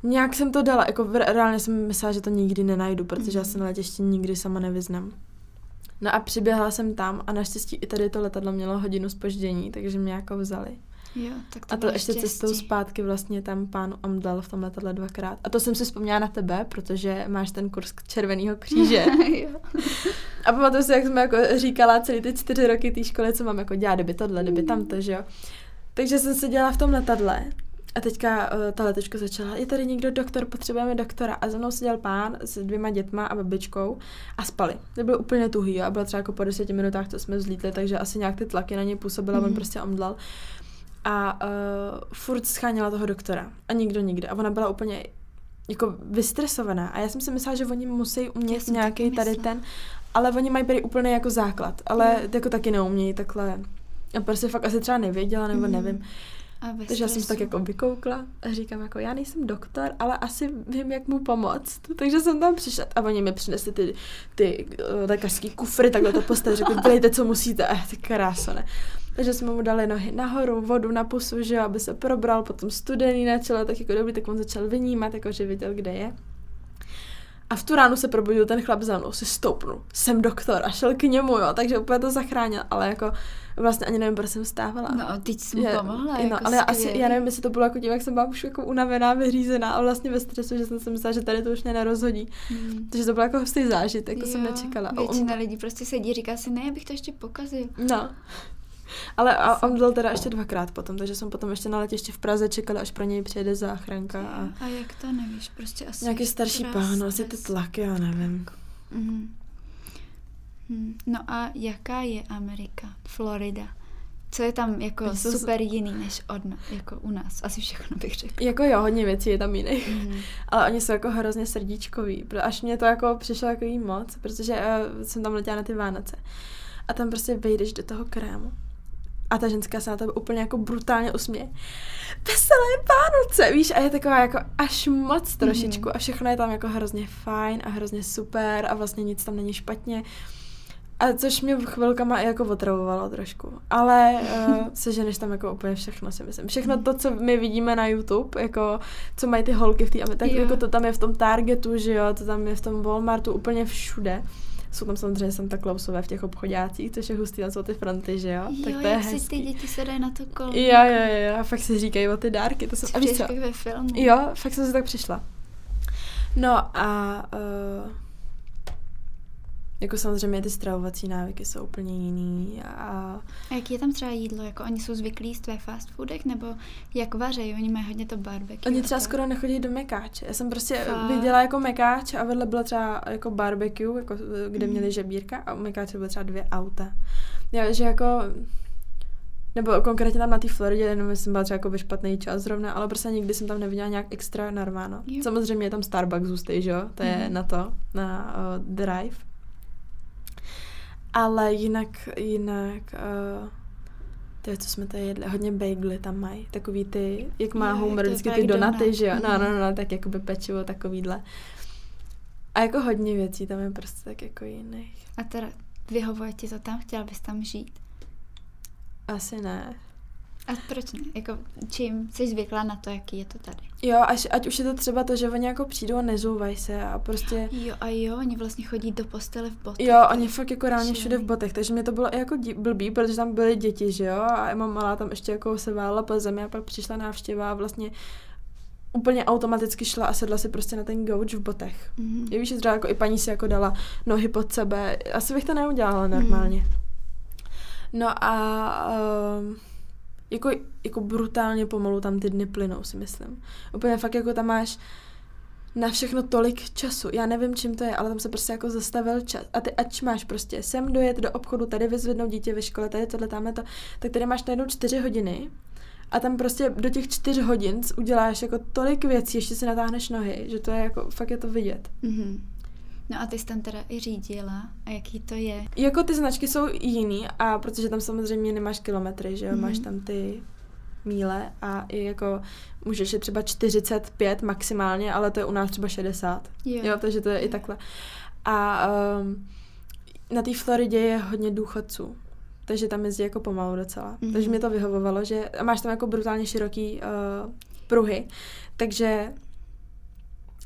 Nějak jsem to dala, jako reálně jsem myslela, že to nikdy nenajdu, protože já se na letišti nikdy sama nevyznám. No a přiběhla jsem tam a naštěstí i tady to letadlo mělo hodinu spoždění, takže mě jako vzali. Jo, tak to a to ještě štěstí. cestou zpátky vlastně tam pán omdal v tom letadle dvakrát. A to jsem si vzpomněla na tebe, protože máš ten kurz Červeného kříže. a pamatuju si, jak jsme jako říkala celý ty čtyři roky té školy, co mám jako dělat, kdyby tohle, kdyby tamto, že jo. Takže jsem se dělala v tom letadle a teďka uh, ta letečka začala, je tady někdo doktor, potřebujeme doktora. A za mnou seděl pán s dvěma dětma a babičkou a spali. To bylo úplně tuhý jo? a bylo třeba jako po deseti minutách, co jsme vzlítli, takže asi nějak ty tlaky na ně působila, mm. on prostě omdlal a uh, furt scháněla toho doktora a nikdo nikde. A ona byla úplně jako vystresovaná. A já jsem si myslela, že oni musí umět nějaký tady ten, ale oni mají tady úplně jako základ, ale mm. jako taky neumějí takhle. A prostě fakt asi třeba nevěděla, nebo mm. nevím. A Takže já jsem tak jako vykoukla a říkám jako, já nejsem doktor, ale asi vím, jak mu pomoct. Takže jsem tam přišla a oni mi přinesli ty, ty uh, lékařský kufry, takhle to postavili, řekli, dělejte, co musíte. A ty kráso, ne. Takže jsme mu dali nohy nahoru, vodu na pusu, že aby se probral, potom studený na čele, tak jako dobrý, tak on začal vynímat, jako že viděl, kde je. A v tu ránu se probudil ten chlap za mnou, si stoupnul, jsem doktor a šel k němu, jo, takže úplně to zachránil, ale jako vlastně ani nevím, proč jsem stávala. No, teď jsi mu pomohla, no, jako ale já asi, já nevím, jestli to bylo jako tím, jak jsem byla už jako unavená, vyřízená a vlastně ve stresu, že jsem si myslela, že tady to už mě nerozhodí. Hmm. Takže to bylo jako hustý zážitek, to jo, jsem nečekala. Většina on... lidí prostě sedí, říká si, ne, abych to ještě pokazil. No. Ale a on byl teda ještě dvakrát potom, takže jsem potom ještě na letiště v Praze čekala, až pro něj přijede záchranka. A, a jak to nevíš, prostě asi Nějaký starší pán, asi ty tlaky, já nevím. Mm-hmm. Hmm. No a jaká je Amerika, Florida? Co je tam jako Jsou super jiný než od jako u nás? Asi všechno bych řekla. Jako jo, hodně věcí je tam jiných. Mm. Ale oni jsou jako hrozně srdíčkoví. Až mě to jako přišlo jako jí moc, protože uh, jsem tam letěla na ty Vánoce. A tam prostě vejdeš do toho krámu a ta ženská se na tebe úplně jako brutálně usměje. Veselé Vánoce, víš, a je taková jako až moc trošičku mm. a všechno je tam jako hrozně fajn a hrozně super a vlastně nic tam není špatně. A což mě chvilkama i jako otravovalo trošku. Ale uh, seženeš tam jako úplně všechno, si myslím. Všechno to, co my vidíme na YouTube, jako co mají ty holky v té, tak jo. jako to tam je v tom Targetu, že jo, to tam je v tom Walmartu, úplně všude. Jsou tam samozřejmě Santa Clausové v těch obchodácích, což je hustý, tam jsou ty fronty, že jo? jo tak to je jak si ty děti se dají na to kolo. Jo, jo, jo, a fakt si říkají o ty dárky, to jsem... A víš co? ve filmu. Jo, fakt jsem si tak přišla. No a uh, jako samozřejmě ty stravovací návyky jsou úplně jiný. A... a jaký je tam třeba jídlo? Jako oni jsou zvyklí jíst ve fast foodech nebo jak vařejí? Oni mají hodně to barbecue. Oni třeba skoro nechodí do mekáče. Já jsem prostě Fakt. viděla jako mekáč a vedle byla třeba jako barbecue, jako, kde mm. měli žebírka a u mekáče byly třeba dvě auta. Já, že jako nebo konkrétně tam na té Floridě, jenom jsem byla třeba jako ve špatný čas zrovna, ale prostě nikdy jsem tam neviděla nějak extra narváno. Jo. Samozřejmě je tam Starbucks zůstej, že jo? To je mm. na to, na uh, Drive. Ale jinak, jinak, uh, to je, co jsme tady jedli, hodně bagely tam mají, takový ty, jak má Homer vždycky ty donaty, donut. že jo, no, no, no, no, tak jako by pečivo, takovýhle. A jako hodně věcí tam je prostě tak jako jiných. A teda vyhovuje ti to tam? Chtěla bys tam žít? Asi ne. A proč ne? Jako, čím jsi zvyklá na to, jaký je to tady? Jo, až, ať už je to třeba to, že oni jako přijdou a nezouvají se a prostě... Jo, a jo, oni vlastně chodí do postele v botech. Jo, oni fakt jako reálně všude v botech, takže mě to bylo i jako dí, blbý, protože tam byly děti, že jo, a Emma malá tam ještě jako se vála po zemi a pak přišla návštěva a vlastně úplně automaticky šla a sedla si prostě na ten gauč v botech. Mm-hmm. Je víš, že třeba jako i paní si jako dala nohy pod sebe, asi bych to neudělala normálně. Mm. No a... Uh, jako, jako brutálně pomalu tam ty dny plynou, si myslím. Úplně fakt jako tam máš na všechno tolik času. Já nevím, čím to je, ale tam se prostě jako zastavil čas. A ty, ať máš prostě sem dojet do obchodu, tady vyzvednout dítě ve škole, tady tohle, tamhle to, tak tady máš najednou čtyři hodiny a tam prostě do těch čtyř hodin uděláš jako tolik věcí, ještě si natáhneš nohy, že to je jako, fakt je to vidět. Mm-hmm. No a ty jsi tam teda i řídila a jaký to je? Jako ty značky jsou jiný a protože tam samozřejmě nemáš kilometry, že jo, mm-hmm. máš tam ty míle a i jako můžeš je třeba 45 maximálně, ale to je u nás třeba 60. Jo, jo takže to je jo. i takhle. A um, na té Floridě je hodně důchodců, takže tam jezdí jako pomalu docela. Mm-hmm. Takže mě to vyhovovalo, že máš tam jako brutálně široký uh, pruhy, takže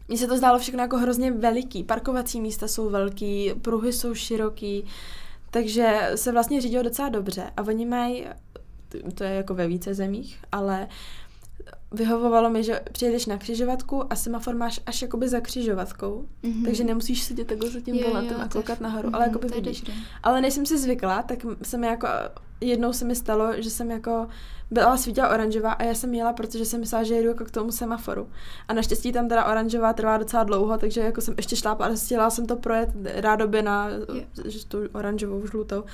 mně se to zdálo všechno jako hrozně veliký. Parkovací místa jsou velký, pruhy jsou široký, takže se vlastně řídilo docela dobře. A oni mají, to je jako ve více zemích, ale vyhovovalo mi, že přijedeš na křižovatku a semafor máš až jakoby za křižovatkou, mm-hmm. takže nemusíš sedět takhle za tím volantem a koukat nahoru, mm-hmm, ale jakoby vidíš. Ale než jsem si zvykla, tak jsem jako, jednou se mi stalo, že jsem jako byla svítila oranžová a já jsem jela, protože jsem myslela, že jedu jako k tomu semaforu. A naštěstí tam teda oranžová trvá docela dlouho, takže jako jsem ještě šlápla a chtěla jsem to projet rádobě na že tu oranžovou, žlutou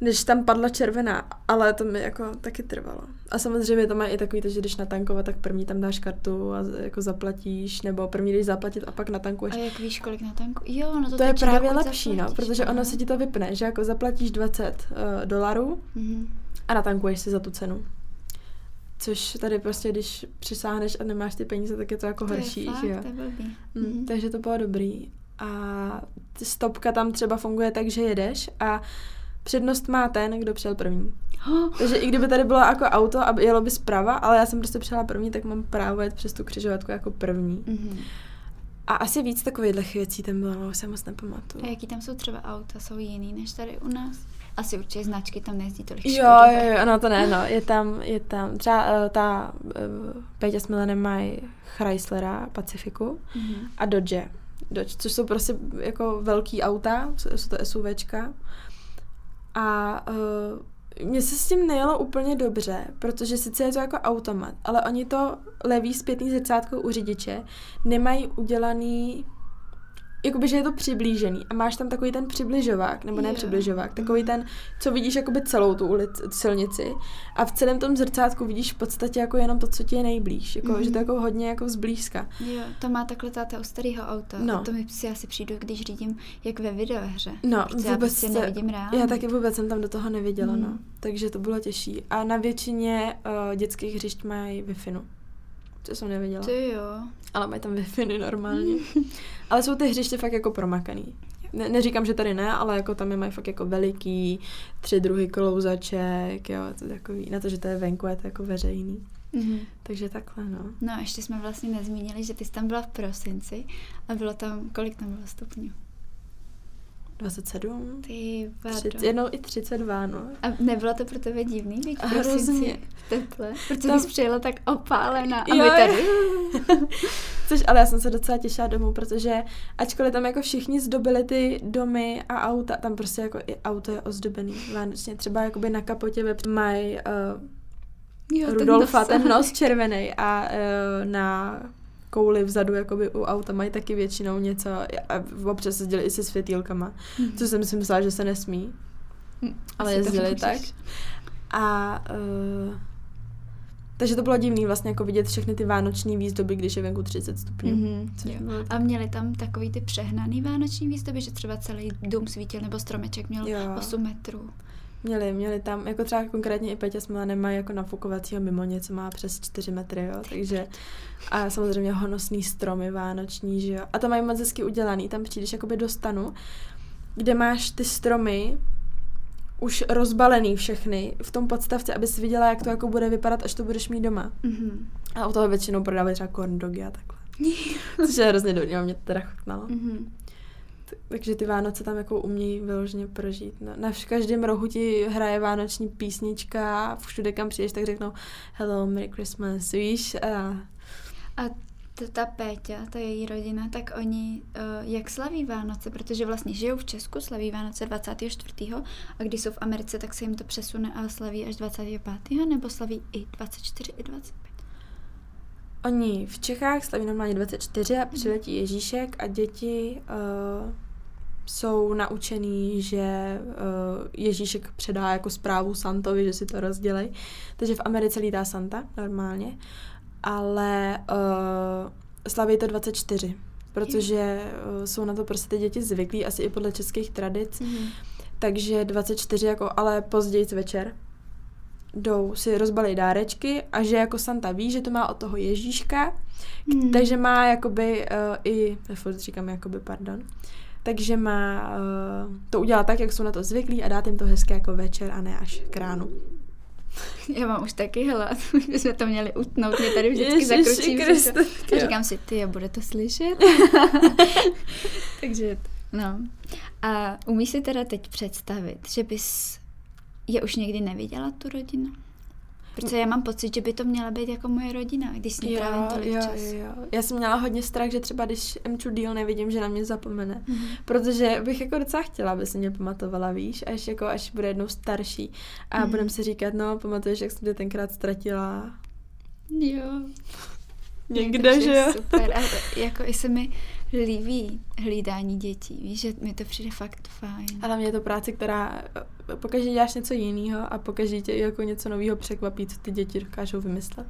než tam padla červená, ale to mi jako taky trvalo. A samozřejmě to má i takový, že když natankovat, tak první tam dáš kartu a jako zaplatíš, nebo první jdeš zaplatit a pak natankuješ. A jak víš, kolik natanku? Jo, no to, to je právě lepší, no, protože ono se ti to vypne, že jako zaplatíš 20 uh, eh, dolarů mm-hmm. a natankuješ si za tu cenu. Což tady prostě, když přisáhneš a nemáš ty peníze, tak je to jako to horší, je fakt, že jo? To je blbý. Mm, mm-hmm. Takže to bylo dobrý. A stopka tam třeba funguje tak, že jedeš a přednost má ten, kdo přijel první. Oh. Takže i kdyby tady bylo jako auto a jelo by zprava, ale já jsem prostě přijela první, tak mám právo jet přes tu křižovatku jako první. Mm-hmm. A asi víc takových věcí tam bylo, no, se moc nepamatuju. A jaký tam jsou třeba auta, jsou jiný než tady u nás? Asi určitě značky tam nejezdí tolik Jo, jo, jo, no to ne, no, je tam, je tam, třeba uh, ta uh, Péťa s Milenem mají Chryslera, Pacifiku mm-hmm. a Dodge. Dodge, což jsou prostě jako velký auta, jsou to SUVčka. A uh, mně se s tím nejelo úplně dobře, protože sice je to jako automat, ale oni to levý zpětný zrcátko u řidiče nemají udělaný jakoby, že je to přiblížený a máš tam takový ten přibližovák, nebo ne Jo. přibližovák, takový ten, co vidíš jakoby celou tu ulic, silnici a v celém tom zrcátku vidíš v podstatě jako jenom to, co ti je nejblíž, jako, Mhm. že to je jako hodně jako zblízka. Jo, to má takhle táta u starého auta. No. To mi si asi přijdu, když řídím jak ve videohře. No, Protože já prostě se- nevidím reálně. Já taky vůbec jsem tam do toho neviděla, Mhm. no. Takže to bylo těžší. A na většině uh, dětských hřišť mají wi. To jsem neviděla. Ty jo. Ale mají tam wi normálně. ale jsou ty hřiště fakt jako promakaný. Ne, neříkám, že tady ne, ale jako tam je mají fakt jako veliký, tři druhy klouzaček, jo, to takový, na to, že to je venku, je to jako veřejný. Mhm. Takže takhle, no. No a ještě jsme vlastně nezmínili, že ty jsi tam byla v prosinci a bylo tam, kolik tam bylo stupňů? 27, Ty vado. 30, jednou i 32, no. A nebylo to pro tebe divný v Hrozně. v teple? Protože Tam- jsi přijela tak opálená a Jo, my tady. Což ale já jsem se docela těšila domů, protože ačkoliv tam jako všichni zdobili ty domy a auta, tam prostě jako i auto je ozdobený vánočně. Třeba jakoby na kapotě ve mají uh, Jo, ten Rudolfa, nos. ten nos červený a uh, na kouli vzadu jakoby u auta mají taky většinou něco a občas jezdili i se světýlkama, Mhm. co jsem si myslela, že se nesmí, Hm, ale jezdili tak. A uh, takže to bylo divný vlastně jako vidět všechny ty vánoční výzdoby, když je venku 30 stupňů. Mhm, Což bylo A měli tam takový ty přehnaný vánoční výzdoby, že třeba celý dům svítil nebo stromeček měl Jo. 8 metrů. Měli, měli tam, jako třeba konkrétně i Peťa s Milanem mají jako nafukovacího mimo něco má přes 4 metry, jo, takže a samozřejmě honosný stromy vánoční, že jo. A to mají moc hezky udělaný, tam přijdeš jakoby do stanu, kde máš ty stromy už rozbalený všechny v tom podstavci, aby si viděla, jak to jako bude vypadat, až to budeš mít doma. Mhm. A u toho většinou prodávají třeba corn dogy a takhle. Což je hrozně dobrý, mě to teda chutnalo. Mhm. Takže ty Vánoce tam jako umějí vyloženě prožít. No, na každém rohu ti hraje vánoční písnička a všude kam přijdeš, tak řeknou Hello, Merry Christmas, víš? A A t- ta Péťa, ta její rodina, tak oni uh, jak slaví Vánoce, protože vlastně žijou v Česku, slaví Vánoce 24. a když jsou v Americe, tak se jim to přesune a slaví až 25. nebo slaví i 24 i 25. oni v Čechách slaví normálně 24 a přiletí Ježíšek a děti uh, jsou naučený, že uh, Ježíšek předá jako zprávu Santovi, že si to rozdělej. Takže v Americe lítá Santa normálně, ale uh, slaví to 24, protože uh, jsou na to prostě ty děti zvyklí, asi i podle českých tradic. Mhm. Takže 24 jako, ale později večer jdou si rozbalí dárečky a že jako Santa ví, že to má od toho Ježíška, Hmm. takže má jakoby uh, i, furt říkám jakoby, pardon, takže má uh, to udělat tak, jak jsou na to zvyklí a dát jim to hezké jako večer a ne až k ránu. Já mám už taky hlad, už bychom to měli utnout, mě tady vždycky Ježiši zakručí. Kriste. A říkám si, ty, a bude to slyšet? Takže, no. A umíš si teda teď představit, že bys je už někdy neviděla, tu rodinu? Protože já mám pocit, že by to měla být jako moje rodina, když s ní trávím tolik jo, času. jo, jo. Já jsem měla hodně strach, že třeba když Mču díl nevidím, že na mě zapomene. Mhm. Protože bych jako docela chtěla, aby si mě pamatovala, víš, až jako až bude jednou starší a Mhm. budem si říkat, no, pamatuješ, jak jsem tě tenkrát ztratila Jo. někde, že jo? Super. A jako i se mi líbí hlídání dětí, víš, že mi to přijde fakt fajn. Ale mě je to práce, která eh, pokaždé děláš něco jiného a pokaždé tě jako něco nového překvapí, co ty děti dokážou vymyslet.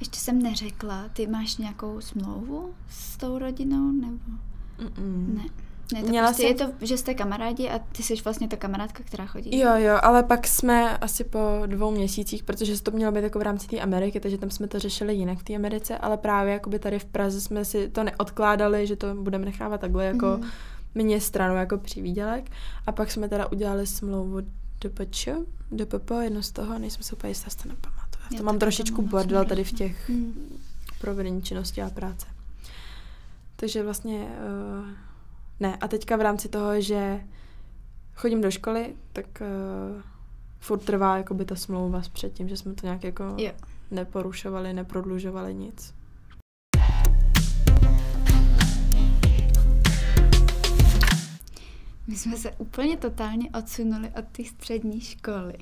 Ještě jsem neřekla, ty máš nějakou smlouvu s tou rodinou, nebo Mm-mm. ne? Ne, to Měla prostě jsem- je to, že jste kamarádi a ty jsi vlastně ta kamarádka, která chodí. Jo, jo, ale pak jsme asi po dvou měsících, protože to mělo být jako v rámci té Ameriky, takže tam jsme to řešili jinak v té Americe, ale právě jakoby tady v Praze jsme si to neodkládali, že to budeme nechávat takhle jako mm. mě stranu jako přivídělek. A pak jsme teda udělali smlouvu DPČ, DPP, jedno z toho, nejsem si úplně jistá, to nepamatuju. Já to mám trošičku bordel tady v těch Mm. provedení činnosti a práce. Takže vlastně uh, ne. A teďka v rámci toho, že chodím do školy, tak uh, furt trvá jakoby ta smlouva s předtím, že jsme to nějak jako Jo. neporušovali, neprodlužovali nic. My jsme se úplně totálně odsunuli od té střední školy.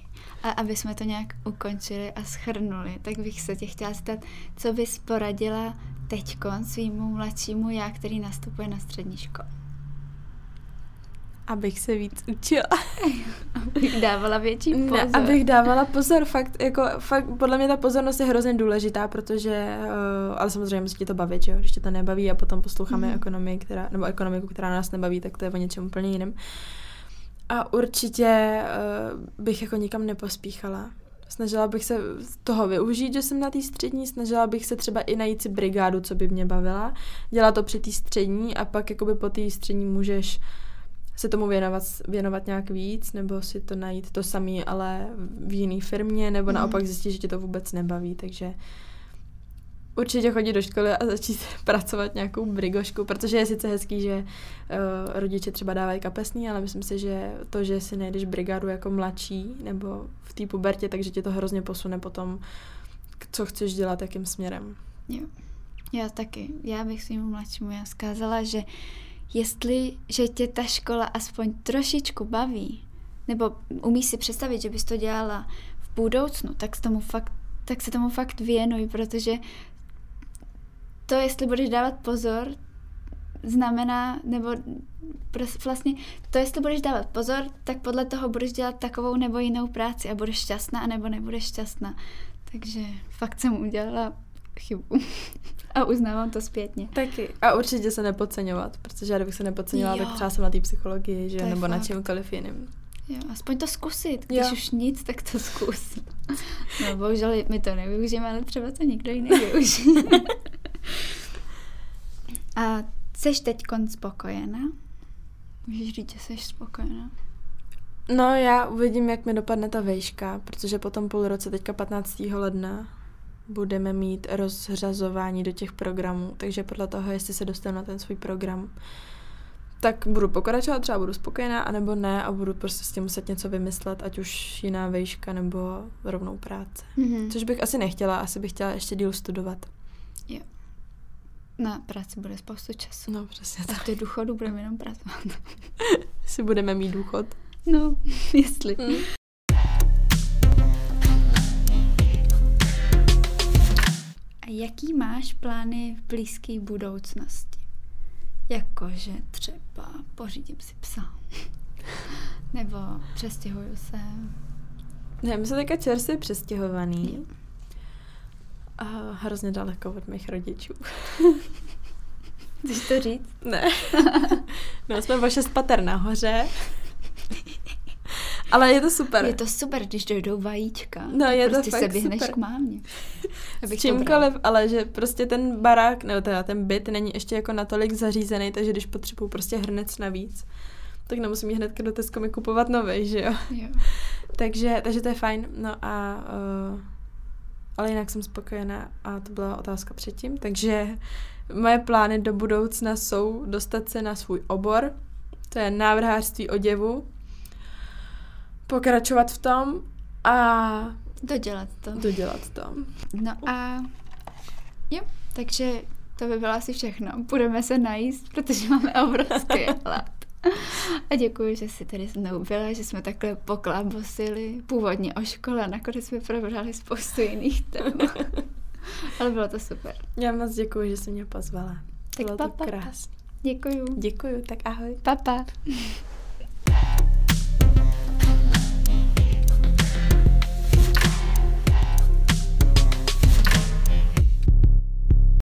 A aby jsme to nějak ukončili a schrnuli, tak bych se tě chtěla zeptat, co bys poradila teďkon svýmu mladšímu já, který nastupuje na střední školu? Abych se víc učila. abych dávala větší pozor. Ne, abych dávala pozor, fakt, jako, fakt, podle mě ta pozornost je hrozně důležitá, protože, uh, ale samozřejmě musí tě to bavit, jo? když tě to nebaví a potom posloucháme mm. ekonomii, která, nebo ekonomiku, která nás nebaví, tak to je o něčem úplně jiném. A určitě uh, bych jako nikam nepospíchala. Snažila bych se toho využít, že jsem na té střední, snažila bych se třeba i najít si brigádu, co by mě bavila. Dělat to při té střední a pak jakoby po té střední můžeš se tomu věnovat, věnovat nějak víc, nebo si to najít to samý, ale v jiné firmě, nebo mm. naopak zjistit, že tě to vůbec nebaví, takže určitě chodit do školy a začít pracovat nějakou brigošku, protože je sice hezký, že uh, rodiče třeba dávají kapesný, ale myslím si, že to, že si najdeš brigádu jako mladší nebo v té pubertě, takže tě to hrozně posune potom, co chceš dělat, jakým směrem. Jo. Já taky. Já bych svým mladšímu já zkázala, že jestli, že tě ta škola aspoň trošičku baví, nebo umíš si představit, že bys to dělala v budoucnu, tak, tomu fakt, tak se tomu fakt věnuj, protože to, jestli budeš dávat pozor, znamená, nebo vlastně to, jestli budeš dávat pozor, tak podle toho budeš dělat takovou nebo jinou práci a budeš šťastná, nebo nebudeš šťastná. Takže fakt jsem udělala chybu. A uznávám to zpětně. Taky. A určitě se nepodceňovat, protože já kdybych se nepodceňovala, tak třeba jsem na té psychologii, že? nebo fakt. na čemkoliv jiným. Jo, aspoň to zkusit. Když jo. už nic, tak to zkus. No, bohužel my to nevyužijeme, ale třeba to někdo jiný využije. A jsi teď spokojená? Můžeš říct, že jsi spokojená? No já uvidím, jak mi dopadne ta vejška, protože potom půl roce, teďka 15. ledna, budeme mít rozřazování do těch programů, takže podle toho, jestli se dostanu na ten svůj program, tak budu pokračovat, třeba budu spokojená, anebo ne a budu prostě s tím muset něco vymyslet, ať už jiná vejška nebo rovnou práce. Mm-hmm. Což bych asi nechtěla, asi bych chtěla ještě díl studovat. Jo. Na práci bude spoustu času. No, přesně tak. A ty důchodu budeme jenom pracovat. si budeme mít důchod. No, jestli. Mm. A jaký máš plány v blízké budoucnosti? Jakože třeba pořídím si psa. Nebo přestěhuju se. Ne, my jsme teďka čerstvě přestěhovaný. A hrozně daleko od mých rodičů. Chceš to říct? Ne. no, jsme o šest pater nahoře. Ale je to super. Je to super, když dojdou vajíčka. No, je prostě to fakt se běhneš super. k mámě. S čímkoliv, ale že prostě ten barák, nebo teda ten byt není ještě jako natolik zařízený, takže když potřebuju prostě hrnec navíc, tak nemusím jít hnedka do Tesco mi kupovat nový, že jo? jo. takže, takže to je fajn. No a uh, ale jinak jsem spokojená a to byla otázka předtím, takže moje plány do budoucna jsou dostat se na svůj obor, to je návrhářství oděvu, pokračovat v tom a dodělat to. Dodělat to. No a jo, takže to by bylo asi všechno. Budeme se najíst, protože máme obrovský hlad. A děkuji, že jsi tady se mnou byla, že jsme takhle poklábosili původně o škole a nakonec jsme probrali spoustu jiných témat. Ale bylo to super. Já moc děkuji, že jsi mě pozvala. Tak bylo papa. to krásné. Děkuju. Děkuju, tak ahoj. Papa.